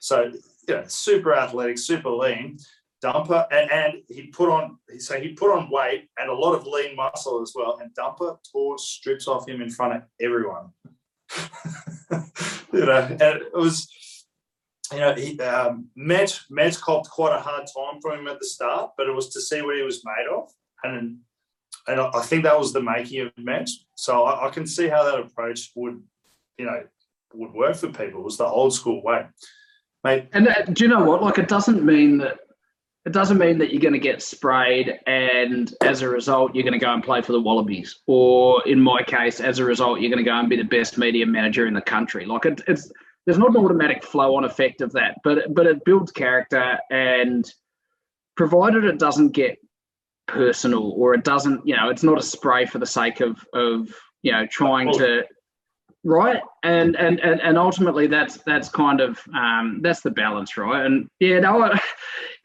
So, yeah, super athletic, super lean. Dumper, and, and he put on so he put on weight and a lot of lean muscle as well. And Dumper tore strips off him in front of everyone. you know, and it was you know, he, um, Met Met copped quite a hard time for him at the start, but it was to see what he was made of, and and I think that was the making of Matt. So I, I can see how that approach would, you know, would work for people. It was the old school way, mate. And uh, do you know what? Like, it doesn't mean that it doesn't mean that you're going to get sprayed and as a result you're going to go and play for the wallabies. Or in my case as a result you're going to go and be the best media manager in the country. Like it, it's there's not an automatic flow on effect of that, but but it builds character and provided it doesn't get personal or it doesn't, you know, it's not a spray for the sake of of you know trying to right? And and and, and ultimately that's that's kind of um, that's the balance right? And yeah no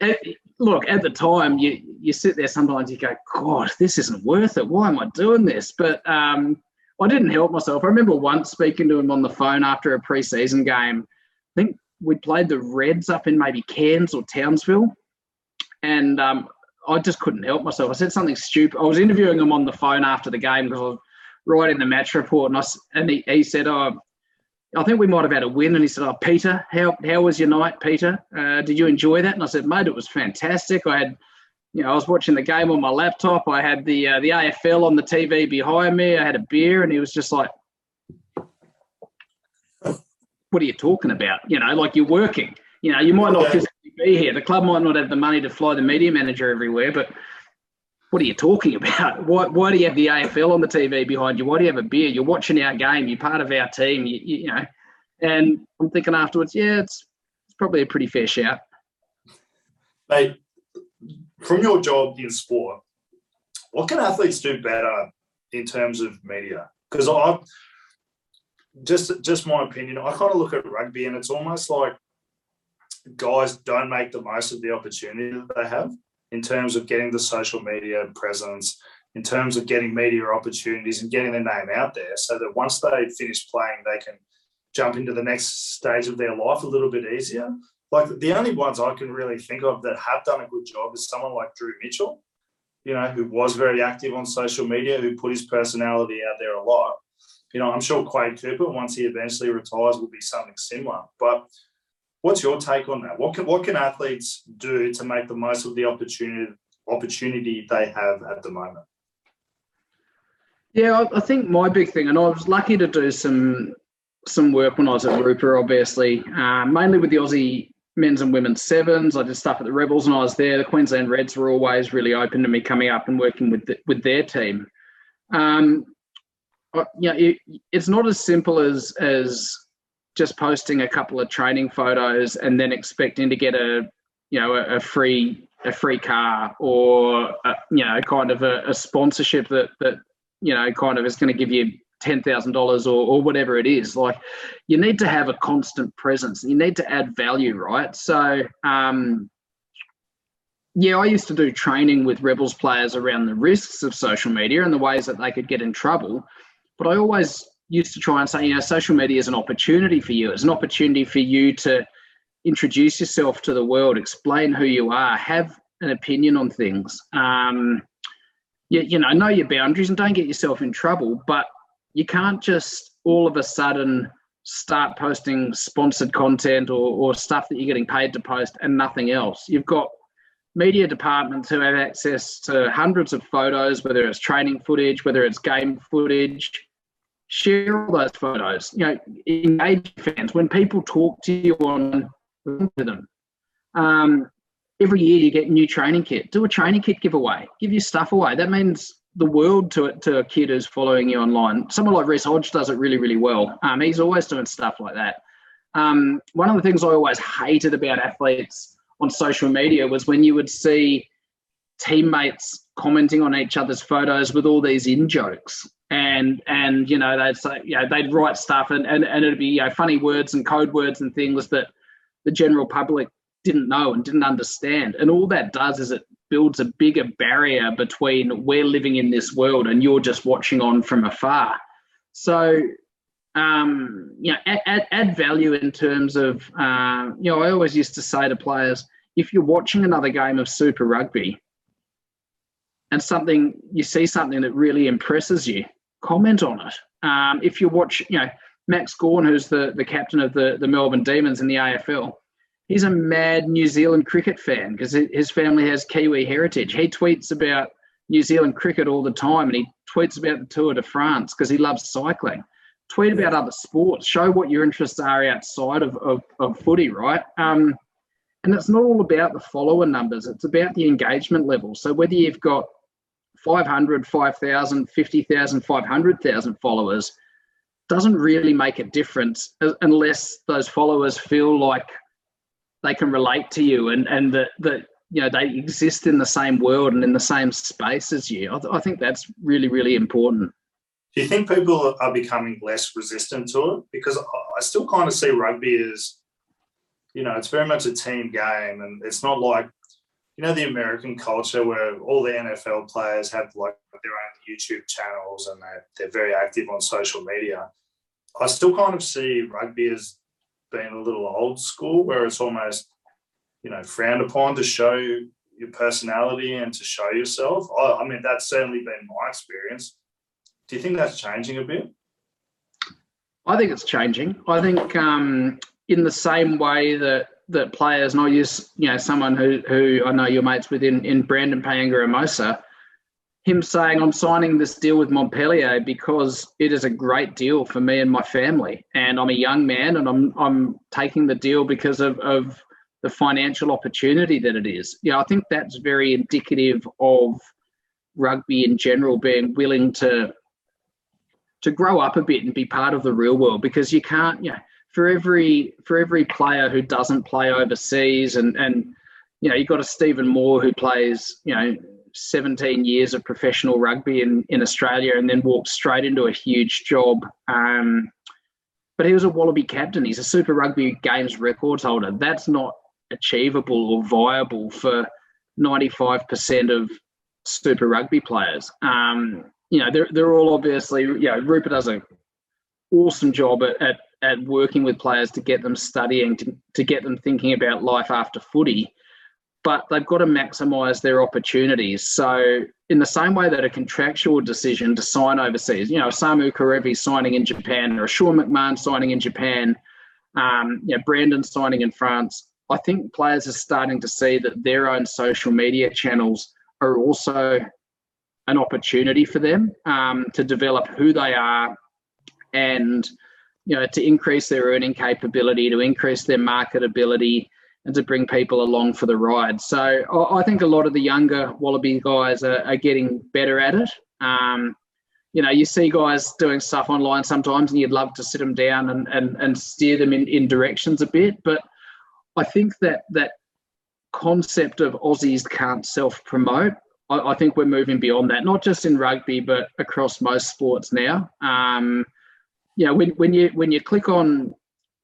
look at the time you you sit there sometimes you go god this isn't worth it why am i doing this but um I didn't help myself. I remember once speaking to him on the phone after a preseason game. I think we played the Reds up in maybe Cairns or Townsville, and um, I just couldn't help myself. I said something stupid. I was interviewing him on the phone after the game because I was writing the match report, and, I, and he, he said, "Oh, I think we might have had a win." And he said, "Oh, Peter, how how was your night, Peter? Uh, did you enjoy that?" And I said, "Mate, it was fantastic. I had." you know, I was watching the game on my laptop. I had the uh, the AFL on the TV behind me. I had a beer, and he was just like, "What are you talking about? You know, like you're working. You know, you might not physically be here. The club might not have the money to fly the media manager everywhere, but what are you talking about? Why, why do you have the AFL on the TV behind you? Why do you have a beer? You're watching our game. You're part of our team. You, you, know." And I'm thinking afterwards, yeah, it's it's probably a pretty fair shout. Mate, from your job in sport, what can athletes do better in terms of media? Because I just just my opinion, I kind of look at rugby and it's almost like guys don't make the most of the opportunity that they have in terms of getting the social media presence, in terms of getting media opportunities and getting their name out there so that once they finish playing, they can jump into the next stage of their life a little bit easier like the only ones I can really think of that have done a good job is someone like Drew Mitchell, you know, who was very active on social media, who put his personality out there a lot. You know, I'm sure Quade Cooper, once he eventually retires, will be something similar. But what's your take on that? What can what can athletes do to make the most of the opportunity opportunity they have at the moment? Yeah, I think my big thing, and I was lucky to do some some work when I was at Rupa, obviously, uh, mainly with the Aussie men's and women's sevens. I did stuff at the Rebels and I was there. The Queensland Reds were always really open to me coming up and working with the, with their team. Um, yeah, it, it's not as simple as as just posting a couple of training photos and then expecting to get a you know a, a free a free car or a, you know kind of a, a sponsorship that that you know kind of is going to give you ten thousand dollars or or whatever it is. Like you need to have a constant presence. You need to add value, right? So um, yeah, I used to do training with Rebels players around the risks of social media and the ways that they could get in trouble. But I always used to try and say, you know, social media is an opportunity for you. It's an opportunity for you to introduce yourself to the world, explain who you are, have an opinion on things. Um, you, you know, know your boundaries and don't get yourself in trouble. But you can't just all of a sudden start posting sponsored content or, or stuff that you're getting paid to post and nothing else. You've got media departments who have access to hundreds of photos, whether it's training footage, whether it's game footage. Share all those photos. You know, engage fans. When people talk to you on to them, um, every year you get new training kit. Do a training kit giveaway. Give your stuff away. That means the world to to a kid who's following you online. Someone like Reece Hodge does it really, really well. Um, he's always doing stuff like that. Um, one of the things I always hated about athletes on social media was when you would see teammates commenting on each other's photos with all these in jokes. And and you know they'd say you know they'd write stuff and, and, and it'd be you know, funny words and code words and things that the general public didn't know and didn't understand. And all that does is it builds a bigger barrier between we're living in this world and you're just watching on from afar. So, um, you know, add, add, add value in terms of, uh, you know, I always used to say to players, if you're watching another game of Super Rugby and something you see something that really impresses you, comment on it. Um, if you watch, you know, Max Gawn, who's the, the captain of the, the Melbourne Demons in the AFL, he's a mad New Zealand cricket fan because his family has Kiwi heritage. He tweets about New Zealand cricket all the time and he tweets about the Tour de France because he loves cycling. Tweet about other sports, show what your interests are outside of, of, of footy, right? Um, and it's not all about the follower numbers, it's about the engagement level. So whether you've got 500, 5,000, 50,000, 500,000 followers doesn't really make a difference unless those followers feel like they can relate to you and, and that, that you know they exist in the same world and in the same space as you. I, th- I think that's really, really important. Do you think people are becoming less resistant to it? Because I still kind of see rugby as, you know, it's very much a team game, and it's not like you know the American culture where all the NFL players have like their own YouTube channels and they're, they're very active on social media. I still kind of see rugby as being a little old school, where it's almost you know frowned upon to show your personality and to show yourself. I, I mean, that's certainly been my experience. Do you think that's changing a bit? I think it's changing. I think um, in the same way that that players, and I use you know someone who who I know your mates with in, in Brandon Paenga-Amosa, him saying I'm signing this deal with Montpellier because it is a great deal for me and my family, and I'm a young man, and I'm I'm taking the deal because of of the financial opportunity that it is. Yeah, I think that's very indicative of rugby in general being willing to to grow up a bit and be part of the real world because you can't you know, for every for every player who doesn't play overseas and and you know you've got a Stephen Moore who plays you know 17 years of professional rugby in in Australia and then walks straight into a huge job. Um, but he was a Wallaby captain. He's a Super Rugby Games records holder. That's not achievable or viable for 95% of Super Rugby players. Um, you know, they're, they're all obviously, you know, Rupa does an awesome job at, at at working with players to get them studying, to, to get them thinking about life after footy. But they've got to maximise their opportunities. So, in the same way that a contractual decision to sign overseas, you know, Samu Kerevi signing in Japan or Sean McMahon signing in Japan, um, you know, Brandon signing in France, I think players are starting to see that their own social media channels are also an opportunity for them um, to develop who they are and you know, to increase their earning capability, to increase their marketability, and to bring people along for the ride. So I think a lot of the younger Wallaby guys are, are getting better at it. Um, you know, you see guys doing stuff online sometimes, and you'd love to sit them down and, and, and steer them in, in directions a bit. But I think that that concept of Aussies can't self promote, I, I, think we're moving beyond that, not just in rugby, but across most sports now. Um, you know, when, when you when you click on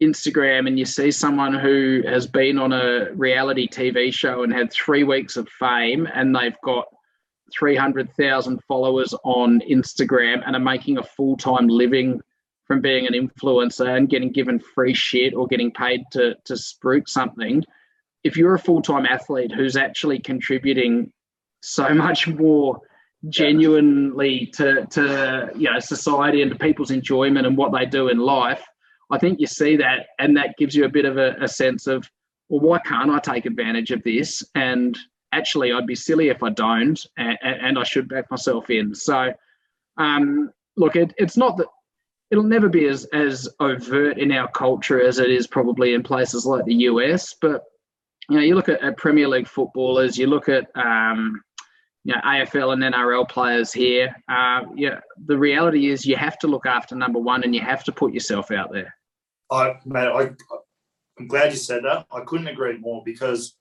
Instagram and you see someone who has been on a reality TV show and had three weeks of fame and they've got 300,000 followers on Instagram and are making a full time living from being an influencer and getting given free shit or getting paid to, to spruik something. If you're a full time athlete who's actually contributing so much more genuinely to to you know society and to people's enjoyment and what they do in life i think you see that and that gives you a bit of a, a sense of well why can't i take advantage of this? And actually i'd be silly if i don't and, and i should back myself in. So um, look it, it's not that it'll never be as as overt in our culture as it is probably in places like the us but you know you look at, at premier league footballers you look at um, you know, AFL and NRL players here. Uh, yeah, the reality is you have to look after number one and you have to put yourself out there. I, man, I, I'm glad you said that. I couldn't agree more because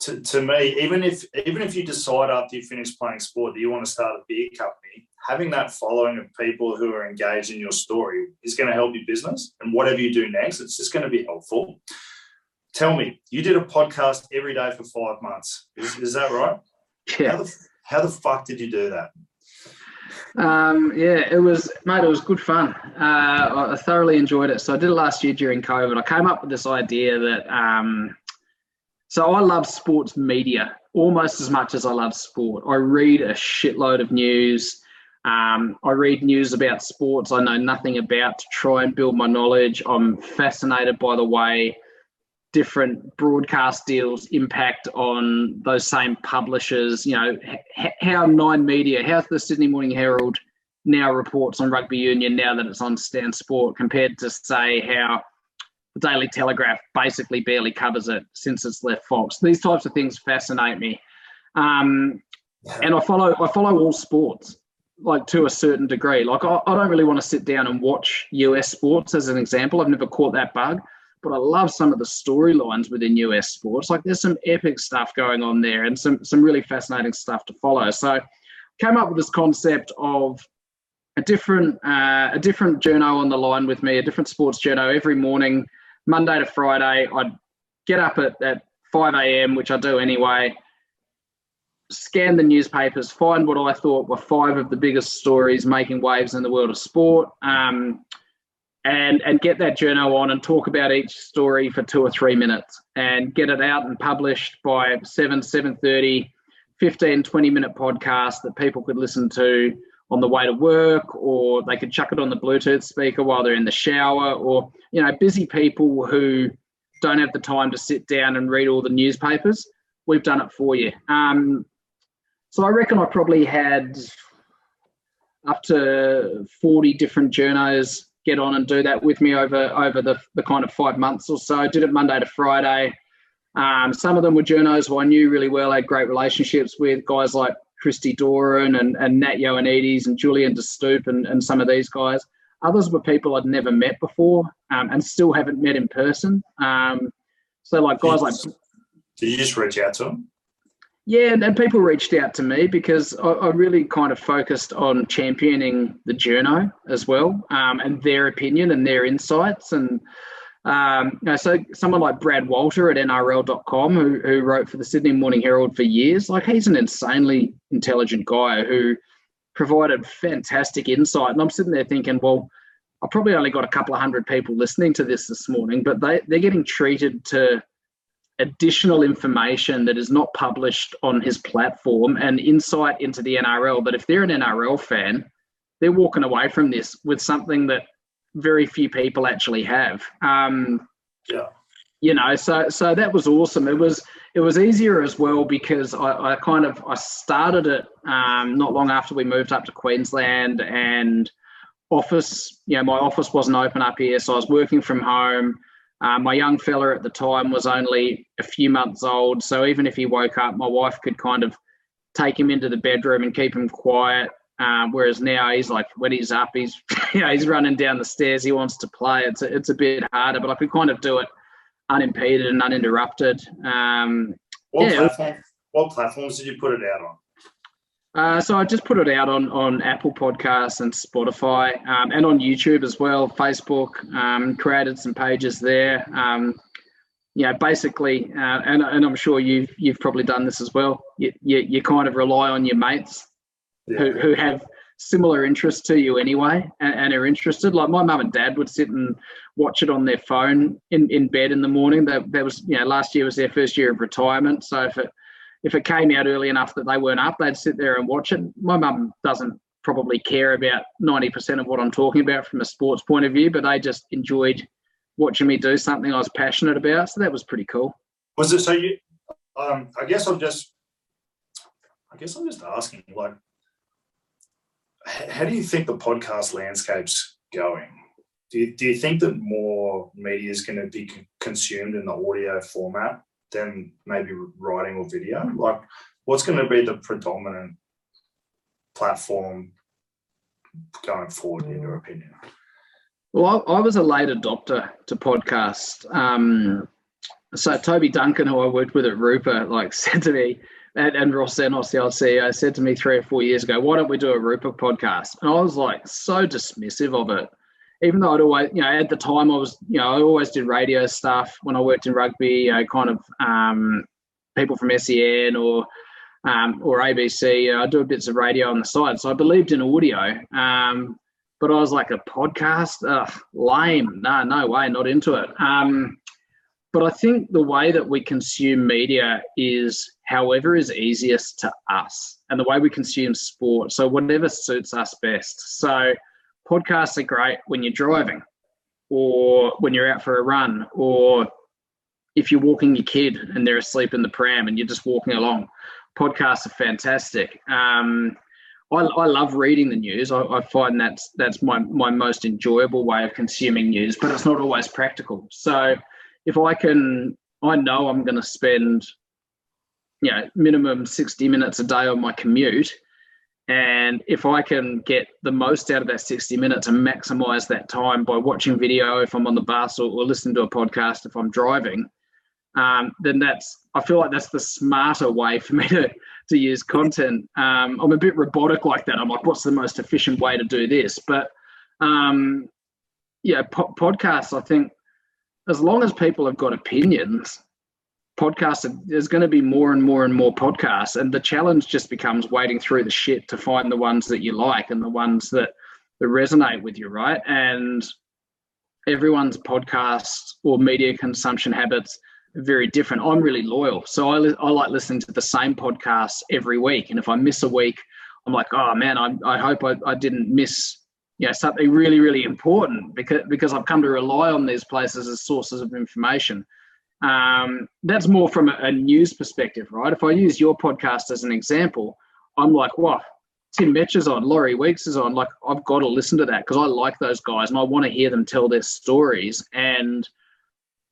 to, to me, even if even if you decide after you finish playing sport that you want to start a beer company, having that following of people who are engaged in your story is going to help your business. And whatever you do next, it's just going to be helpful. Tell me, you did a podcast every day for five months. Is, is that right? Yeah. How the, how the fuck did you do that? Um, yeah, it was, mate, it was good fun. Uh, I thoroughly enjoyed it. So I did it last year during COVID. I came up with this idea that, um, so I love sports media almost as much as I love sport. I read a shitload of news. Um, I read news about sports I know nothing about to try and build my knowledge. I'm fascinated by the way different broadcast deals impact on those same publishers. You know, h- how Nine Media, how the Sydney Morning Herald now reports on rugby union now that it's on Stan Sport compared to say how the Daily Telegraph basically barely covers it since it's left Fox. These types of things fascinate me, um, and I follow I follow all sports like to a certain degree. Like I, I don't really want to sit down and watch US sports as an example. I've never caught that bug but I love some of the storylines within US sports. Like there's some epic stuff going on there and some some really fascinating stuff to follow. So came up with this concept of a different uh, a different journo on the line with me, a different sports journo every morning, Monday to Friday. I'd get up at, at 5 a.m., which I do anyway, scan the newspapers, find what I thought were five of the biggest stories making waves in the world of sport. Um, and and get that journal on and talk about each story for two or three minutes and get it out and published by 7 7.30 15 20 minute podcast that people could listen to on the way to work or they could chuck it on the bluetooth speaker while they're in the shower or you know busy people who don't have the time to sit down and read all the newspapers we've done it for you. Um, so i reckon i probably had up to 40 different journos get on and do that with me over over the, the kind of five months or so. I did it Monday to Friday. Um, some of them were journos who I knew really well, I had great relationships with, guys like Christy Doran and, and Nat Ioannidis and Julian De Stoop and, and some of these guys. Others were people I'd never met before um, and still haven't met in person. Um, so like guys like... Did you just reach out to them? Yeah, and, and people reached out to me because I, I, really kind of focused on championing the journo as well, um, and their opinion and their insights. And um, you know, so someone like Brad Walter at NRL.com, who, who wrote for the Sydney Morning Herald for years, like he's an insanely intelligent guy who provided fantastic insight. And I'm sitting there thinking, well, I probably only got a couple of hundred people listening to this this morning, but they, they're getting treated to additional information that is not published on his platform and insight into the NRL. But if they're an NRL fan, they're walking away from this with something that very few people actually have. Um, yeah. You know, so so that was awesome. It was it was easier as well because I, I kind of I started it um, not long after we moved up to Queensland and office. You know, my office wasn't open up here, so I was working from home. Uh, my young fella at the time was only a few months old, so even if he woke up, my wife could kind of take him into the bedroom and keep him quiet. Um, whereas now he's like when he's up, he's you know, he's running down the stairs. He wants to play. It's a, it's a bit harder, but I could kind of do it unimpeded and uninterrupted. Um, what, yeah, platform, what platforms did you put it out on? Uh, so I just put it out on, on Apple Podcasts and Spotify um, and on YouTube as well, Facebook, um, created some pages there. Um, you know, basically, uh, and, and I'm sure you've, you've probably done this as well. You, you, you kind of rely on your mates yeah. who, who have similar interests to you anyway and, and are interested. Like my mum and dad would sit and watch it on their phone in, in bed in the morning. That, that was, you know, last year was their first year of retirement. So if it, if it came out early enough that they weren't up, they'd sit there and watch it. My mum doesn't probably care about 90% of what I'm talking about from a sports point of view, but they just enjoyed watching me do something I was passionate about. So that was pretty cool. Was it so you, um, I guess I'm just, I guess I'm just asking, like, how do you think the podcast landscape's going? Do you, do you think that more media is going to be consumed in the audio format than maybe writing or video? Like, what's going to be the predominant platform going forward, in your opinion? Well, I, I was a late adopter to podcast. Um, so Toby Duncan, who I worked with at Rupa, like said to me, and, and Ross Xenos, the old CEO, said to me three or four years ago, "Why don't we do a Rupa podcast?" And I was like so dismissive of it even though I'd always, you know, at the time I was, you know, I always did radio stuff when I worked in rugby, you know, kind of um, people from SEN or um, or ABC. You know, I do bits of radio on the side, so I believed in audio. Um, but I was like a podcast, Ugh, lame. No, no way, not into it. Um, but I think the way that we consume media is however is easiest to us and the way we consume sport. So, whatever suits us best. So, podcasts are great when you're driving or when you're out for a run or if you're walking your kid and they're asleep in the pram and you're just walking along. Podcasts are fantastic. Um, I, I, love reading the news. I, I, find that's that's my, my most enjoyable way of consuming news, but it's not always practical. So if I can, I know I'm going to spend, you know, minimum 60 minutes a day on my commute. And if I can get the most out of that 60 minutes and maximize that time by watching video if I'm on the bus or, or listening to a podcast if I'm driving, um, then that's I feel like that's the smarter way for me to to use content. Um, I'm a bit robotic like that. I'm like, what's the most efficient way to do this? But um, yeah, po- podcasts. I think as long as people have got opinions, podcasts there's going to be more and more and more podcasts, and the challenge just becomes wading through the shit to find the ones that you like and the ones that that resonate with you, right? And everyone's podcast or media consumption habits are very different. I'm really loyal, so I, I like listening to the same podcasts every week. And if I miss a week, I'm like, oh man, I, I hope I, I didn't miss you know something really really important because because I've come to rely on these places as sources of information. Um, that's more from a, a, news perspective, right? If I use your podcast as an example, I'm like, what? Tim Metch is on, Laurie Weeks is on. Like, I've got to listen to that because I like those guys and I want to hear them tell their stories. And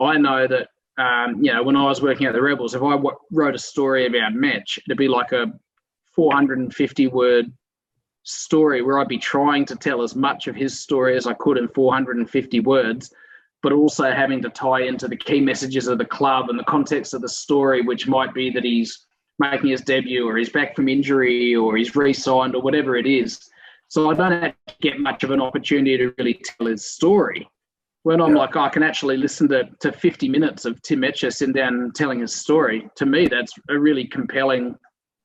I know that um, you know, when I was working at the Rebels, if I w- wrote a story about Metch, it'd be like a 450 word story where I'd be trying to tell as much of his story as I could in 450 words, but also having to tie into the key messages of the club and the context of the story, which might be that he's making his debut or he's back from injury or he's re signed or whatever it is. So I don't have to get much of an opportunity to really tell his story when I'm yeah. like, oh, I can actually listen to, to 50 minutes of Tim Metcher sitting down telling his story, to me, that's a really compelling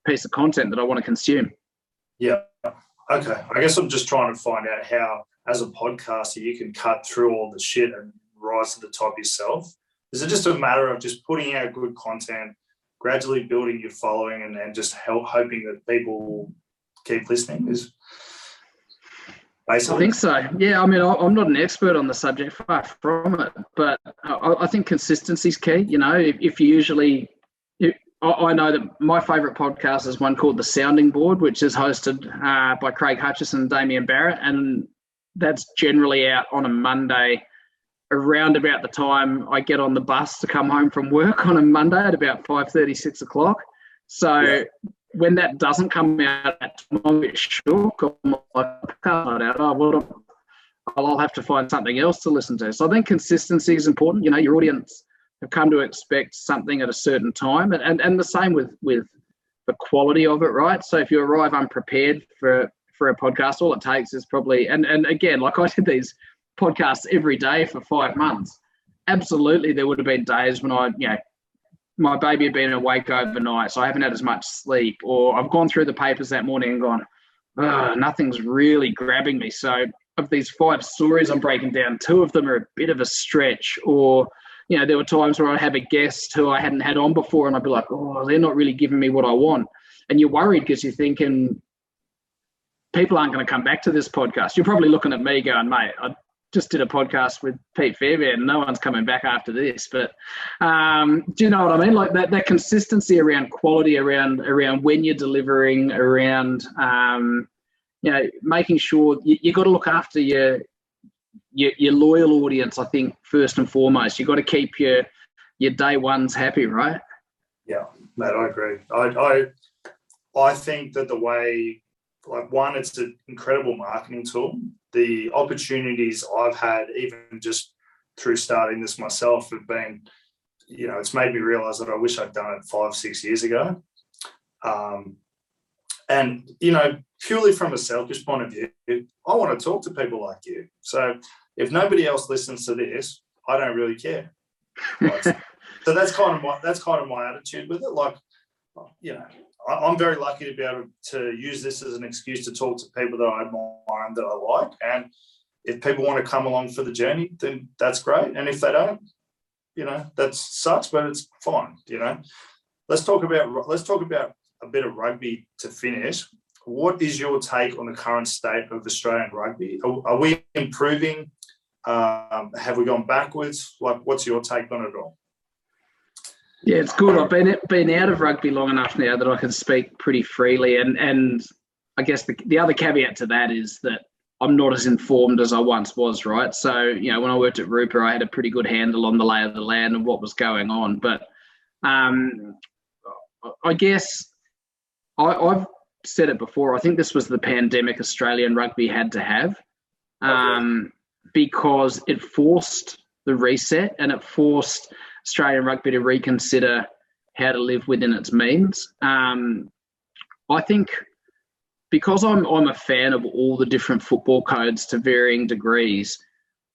piece of content that I want to consume. Yeah. Okay. I guess I'm just trying to find out how, as a podcaster, you can cut through all the shit and rise to the top yourself. Is it just a matter of just putting out good content, gradually building your following, and then just help hoping that people keep listening? Is Basically. I think so. Yeah, I mean, I'm not an expert on the subject, far from it, but I think consistency is key. You know, if, if you usually, I know that my favourite podcast is one called The Sounding Board, which is hosted uh, by Craig Hutchison and Damien Barrett, and that's generally out on a Monday around about the time I get on the bus to come home from work on a Monday at about 5.30, 6 o'clock. So yeah when that doesn't come out, I'm a bit shook. I'm like, oh, well, I'll have to find something else to listen to. So I think consistency is important. You know, your audience have come to expect something at a certain time, and and, and the same with with the quality of it, right? So if you arrive unprepared for for a podcast, all it takes is probably and and again, like I did these podcasts every day for five months. Absolutely, there would have been days when I, you know, my baby had been awake overnight, so I haven't had as much sleep, or I've gone through the papers that morning and gone, nothing's really grabbing me. So, of these five stories I'm breaking down, two of them are a bit of a stretch, or you know, there were times where I have a guest who I hadn't had on before, and I'd be like, oh, they're not really giving me what I want, and you're worried because you're thinking people aren't going to come back to this podcast. You're probably looking at me going, mate, I just did a podcast with Pete Fairbairn. No one's coming back after this, but um, do you know what I mean? Like that, that consistency around quality, around around when you're delivering, around um, you know making sure you, you got to look after your, your your loyal audience. I think first and foremost, you got to keep your your day ones happy, right? Yeah, mate, I agree. I I I think that the way like one, it's an incredible marketing tool. The opportunities I've had, even just through starting this myself, have been, you know, it's made me realize that I wish I'd done it five, six years ago. Um, and you know, purely from a selfish point of view, I want to talk to people like you. So if nobody else listens to this, I don't really care. So that's kind of my that's kind of my attitude with it. Like, you know, I'm very lucky to be able to use this as an excuse to talk to people that I admire and that I like. And if people want to come along for the journey, then that's great. And if they don't, you know that sucks, but it's fine. You know, let's talk about let's talk about a bit of rugby to finish. What is your take on the current state of Australian rugby? Are, are we improving? Um, have we gone backwards? Like, what's your take on it all? Yeah, it's good. I've been been out of rugby long enough now that I can speak pretty freely, and and I guess the the other caveat to that is that I'm not as informed as I once was, right? So, you know, when I worked at Rupa, I had a pretty good handle on the lay of the land and what was going on. But um, I guess I, have said it before. I think this was the pandemic Australian rugby had to have um, because it forced the reset and it forced Australian rugby to reconsider how to live within its means. Um, I think because I'm I'm a fan of all the different football codes to varying degrees,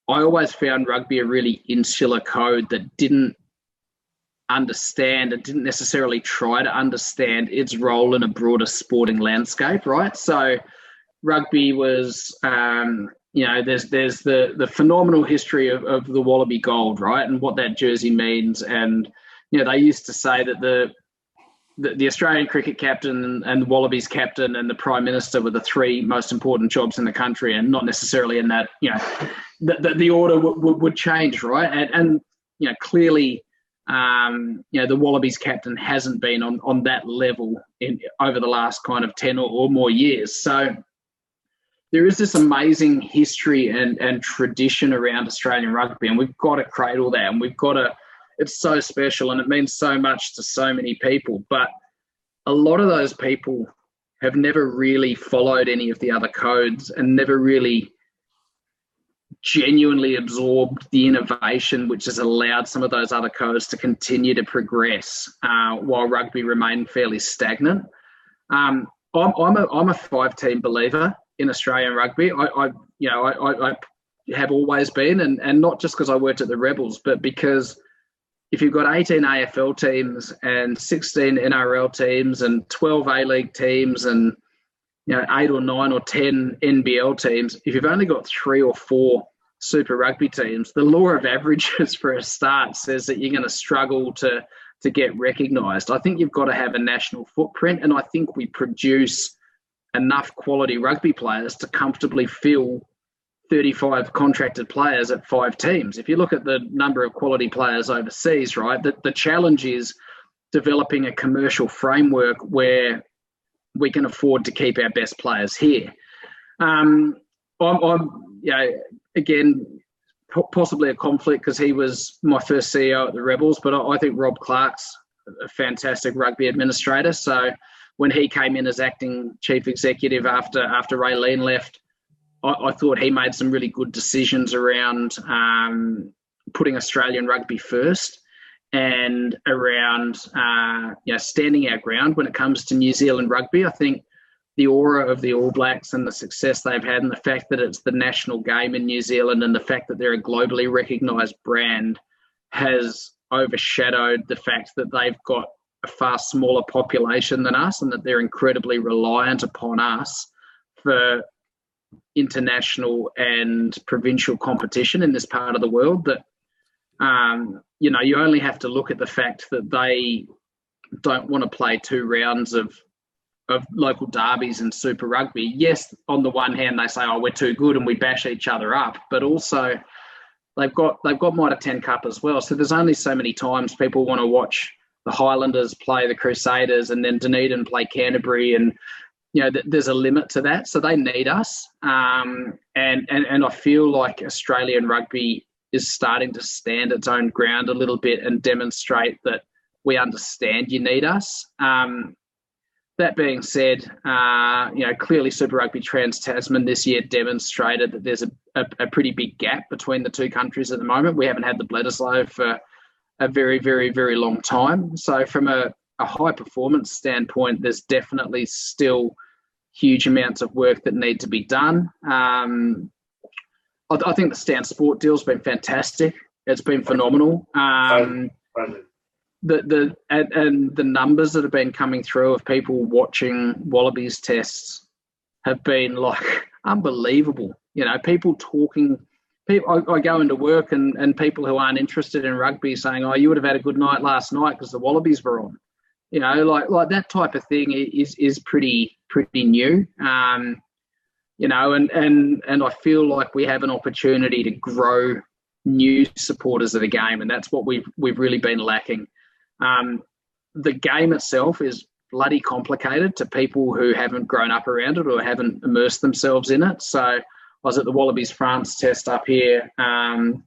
I always found rugby a really insular code that didn't understand and didn't necessarily try to understand its role in a broader sporting landscape, right? So rugby was um, you know, there's there's the the phenomenal history of, of the Wallaby Gold, right? And what that jersey means. And you know, they used to say that the the, the Australian cricket captain and the Wallabies captain and the prime minister were the three most important jobs in the country, and not necessarily in that you know the, the, the order w- w- would change, right? And, and you know clearly, um, you know the Wallabies captain hasn't been on on that level in over the last kind of ten or, or more years. So there is this amazing history and and tradition around Australian rugby, and we've got to cradle that, and we've got to it's so special and it means so much to so many people. But a lot of those people have never really followed any of the other codes and never really genuinely absorbed the innovation which has allowed some of those other codes to continue to progress uh, while rugby remained fairly stagnant. Um, I'm, I'm, a, I'm a five team believer in Australian rugby. I, I you know, I, I, have always been, and, and not just because I worked at the Rebels, but because if you've got 18 AFL teams and 16 NRL teams and 12 A League teams and you know eight or nine or 10 NBL teams, if you've only got three or four Super Rugby teams, the law of averages for a start says that you're going to struggle to to get recognised. I think you've got to have a national footprint, and I think we produce enough quality rugby players to comfortably fill 35 contracted players at five teams. If you look at the number of quality players overseas, right, the, the challenge is developing a commercial framework where we can afford to keep our best players here. Um, I'm, I'm, you know, again, possibly a conflict because he was my first CEO at the Rebels, but I, I think Rob Clarke's a fantastic rugby administrator. So when he came in as acting chief executive after after Raelene left, I, I, thought he made some really good decisions around um, putting Australian rugby first and around uh, you know standing our ground when it comes to New Zealand rugby. I think the aura of the All Blacks and the success they've had, and the fact that it's the national game in New Zealand, and the fact that they're a globally recognised brand, has overshadowed the fact that they've got a far smaller population than us, and that they're incredibly reliant upon us for international and provincial competition in this part of the world that um, you know you only have to look at the fact that they don't want to play two rounds of of local derbies and super rugby. Yes on the one hand they say oh we're too good and we bash each other up but also they've got they've got Mitre 10 Cup as well. So there's only so many times people want to watch the Highlanders play the Crusaders and then Dunedin play Canterbury and you know, th- there's a limit to that. So they need us. Um, and, and, and I feel like Australian rugby is starting to stand its own ground a little bit and demonstrate that we understand you need us. Um, that being said, uh, you know, clearly Super Rugby Trans Tasman this year demonstrated that there's a, a, a, pretty big gap between the two countries at the moment. We haven't had the Bledisloe for a very, very, very long time. So, from a, a high performance standpoint, there's definitely still huge amounts of work that need to be done. Um, I, I, think the Stan Sport deal's been fantastic. It's been phenomenal. Um, the the and, and, the numbers that have been coming through of people watching Wallabies tests have been like unbelievable. You know, people talking people, I, I, go into work and, and people who aren't interested in rugby saying, "Oh, you would have had a good night last night because the Wallabies were on." You know, like like that type of thing is is pretty pretty new. Um, you know, and and and I feel like we have an opportunity to grow new supporters of the game, and that's what we've we've really been lacking. Um, the game itself is bloody complicated to people who haven't grown up around it or haven't immersed themselves in it. So I was at the Wallabies France test up here um,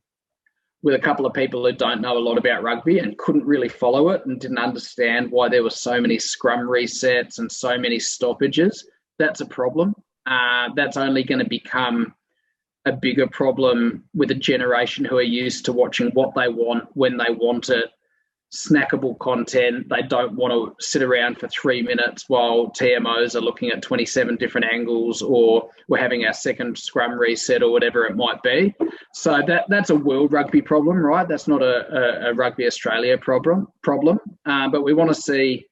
with a couple of people who don't know a lot about rugby and couldn't really follow it and didn't understand why there were so many scrum resets and so many stoppages. That's a problem. Uh, that's only going to become a bigger problem with a generation who are used to watching what they want when they want it snackable content. They don't want to sit around for three minutes while TMOs are looking at 27 different angles or we're having our second scrum reset or whatever it might be. So that that's a world rugby problem, right? That's not a, a, a rugby Australia problem. Problem, um, but we want to see,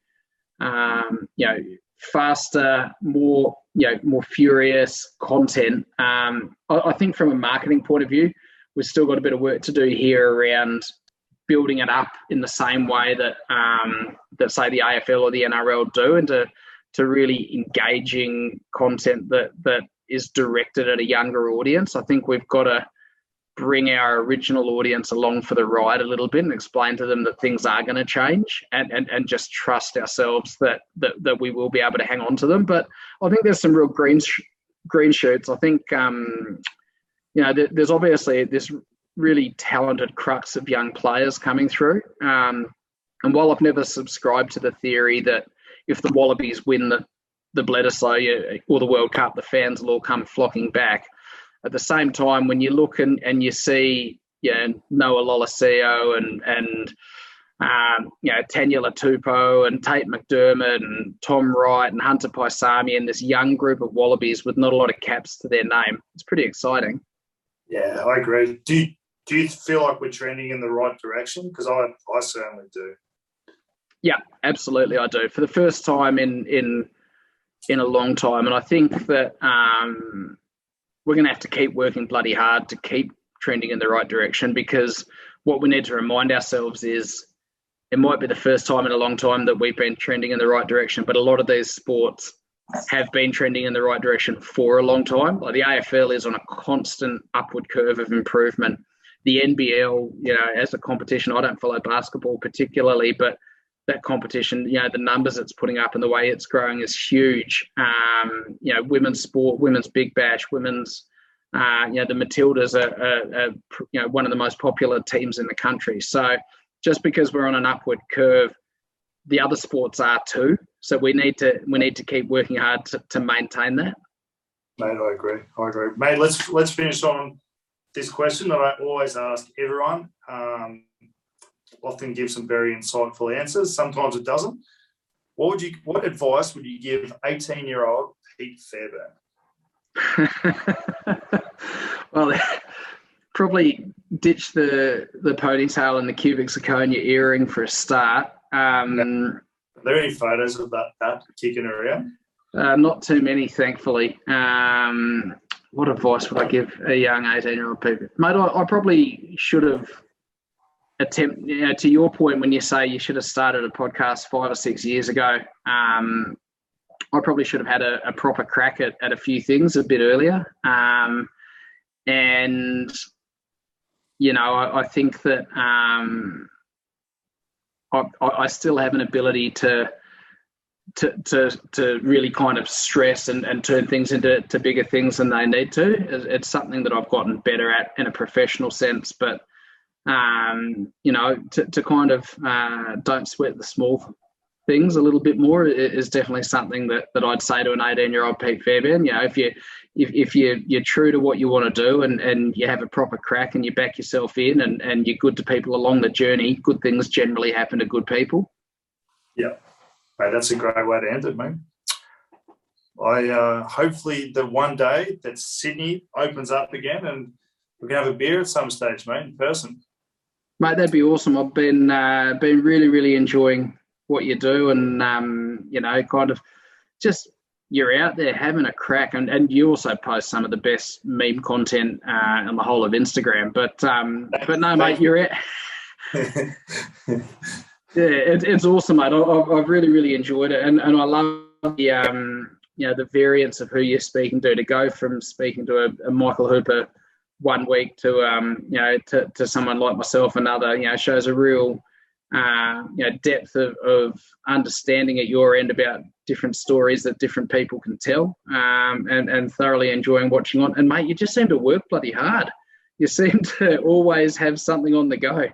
um, you know, faster, more you know, more furious content. Um, I, I think from a marketing point of view, we've still got a bit of work to do here around building it up in the same way that um, that say the AFL or the NRL do, and to to really engaging content that that is directed at a younger audience. I think we've got to bring our original audience along for the ride a little bit and explain to them that things are going to change and, and, and just trust ourselves that, that that we will be able to hang on to them. But I think there's some real green sh- green shoots. I think um, you know there's obviously this really talented crux of young players coming through. Um, and while I've never subscribed to the theory that if the Wallabies win the, the Bledisloe or the World Cup, the fans will all come flocking back. At the same time, when you look and, and you see yeah, Noah Lolesio and and um, you know Taniela Tupou and Tate McDermott and Tom Wright and Hunter Paisami and this young group of Wallabies with not a lot of caps to their name, it's pretty exciting. Yeah, I agree. Do do you feel like we're trending in the right direction? Because I, I certainly do. Yeah, absolutely, I do. For the first time in in in a long time, and I think that um, we're going to have to keep working bloody hard to keep trending in the right direction. Because what we need to remind ourselves is it might be the first time in a long time that we've been trending in the right direction, but a lot of these sports have been trending in the right direction for a long time. Like the AFL is on a constant upward curve of improvement the NBL, you know, as a competition, I don't follow basketball particularly, but that competition, you know, the numbers it's putting up and the way it's growing is huge. Um, you know, women's sport, women's big bash, women's, uh, you know, the Matildas are, are, are, you know, one of the most popular teams in the country. So just because we're on an upward curve, the other sports are too. So we need to we need to keep working hard to, to maintain that. Mate, I agree. I agree. Mate, let's let's finish on this question that I always ask everyone. Um, often gives some very insightful answers. Sometimes it doesn't. What would you? What advice would you give eighteen-year-old Pete Fairbairn? well, probably ditch the the ponytail and the cubic zirconia earring for a start. Um, Are there any photos of that that kicking around? Uh, not too many, thankfully. Um, what advice would I give a young 18 year old people? Mate, I, I, probably should have attempt you know, to your point when you say you should have started a podcast five or six years ago. Um, I probably should have had a, a proper crack at, at, a few things a bit earlier. Um, and, you know, I, I think that um, I, I still have an ability to to, to, to really kind of stress and, and turn things into to bigger things than they need to. It's something that I've gotten better at in a professional sense, but um, you know, to, to kind of uh, don't sweat the small things a little bit more is definitely something that, that I'd say to an 18 year old Pete Fairbairn. You know, if you if, if you you're true to what you want to do and, and you have a proper crack and you back yourself in and, and you're good to people along the journey, good things generally happen to good people. Yeah. Mate, that's a great way to end it, mate. I uh, hopefully the one day that Sydney opens up again and we can have a beer at some stage, mate, in person. Mate, that'd be awesome. I've been uh, been really, really enjoying what you do, and um, you know, kind of just you're out there having a crack, and, and you also post some of the best meme content uh, on the whole of Instagram. But um, but no, mate, you're out. yeah, it, it's awesome, mate. I, have really really enjoyed it, and, and I love the um, you know the variance of who you're speaking to. To go from speaking to a, a Michael Hooper one week to um, you know to, to someone like myself another, you know, shows a real uh, you know depth of, of understanding at your end about different stories that different people can tell um, and, and thoroughly enjoying watching on. And mate, you just seem to work bloody hard. You seem to always have something on the go.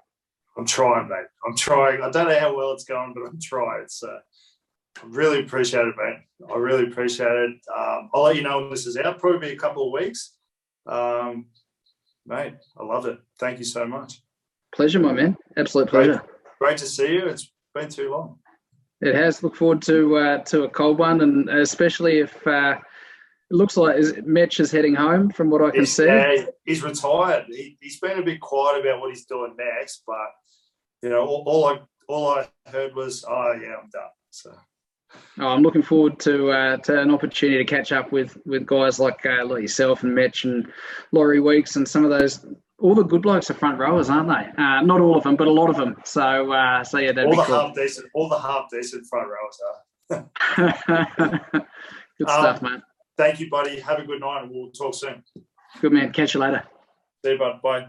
I'm trying, mate. I'm trying. I don't know how well it's going, but I'm trying. So I really appreciate it, mate. I really appreciate it. Um, I'll let you know when this is out. Probably a couple of weeks. Um, mate, I love it. Thank you so much. Pleasure, my man. Absolute pleasure. Great, great to see you. It's been too long. It has. Look forward to uh, to a cold one, and especially if uh, it looks like is, Mitch is heading home, from what I can he's, see. Yeah, he's retired. He, has been a bit quiet about what he's doing next, but you know, all, all I all I heard was, "Oh yeah, I'm done." So. Oh, I'm looking forward to uh, to an opportunity to catch up with with guys like uh, like yourself and Mitch and Laurie Weeks and some of those all the good blokes are front rowers, aren't they? Uh, not all of them, but a lot of them. So, uh, so yeah, all the cool. half decent, all the half decent front rowers are. good um, stuff, man. Thank you, buddy. Have a good night, and we'll talk soon. Good man. Catch you later. See you, bud. Bye.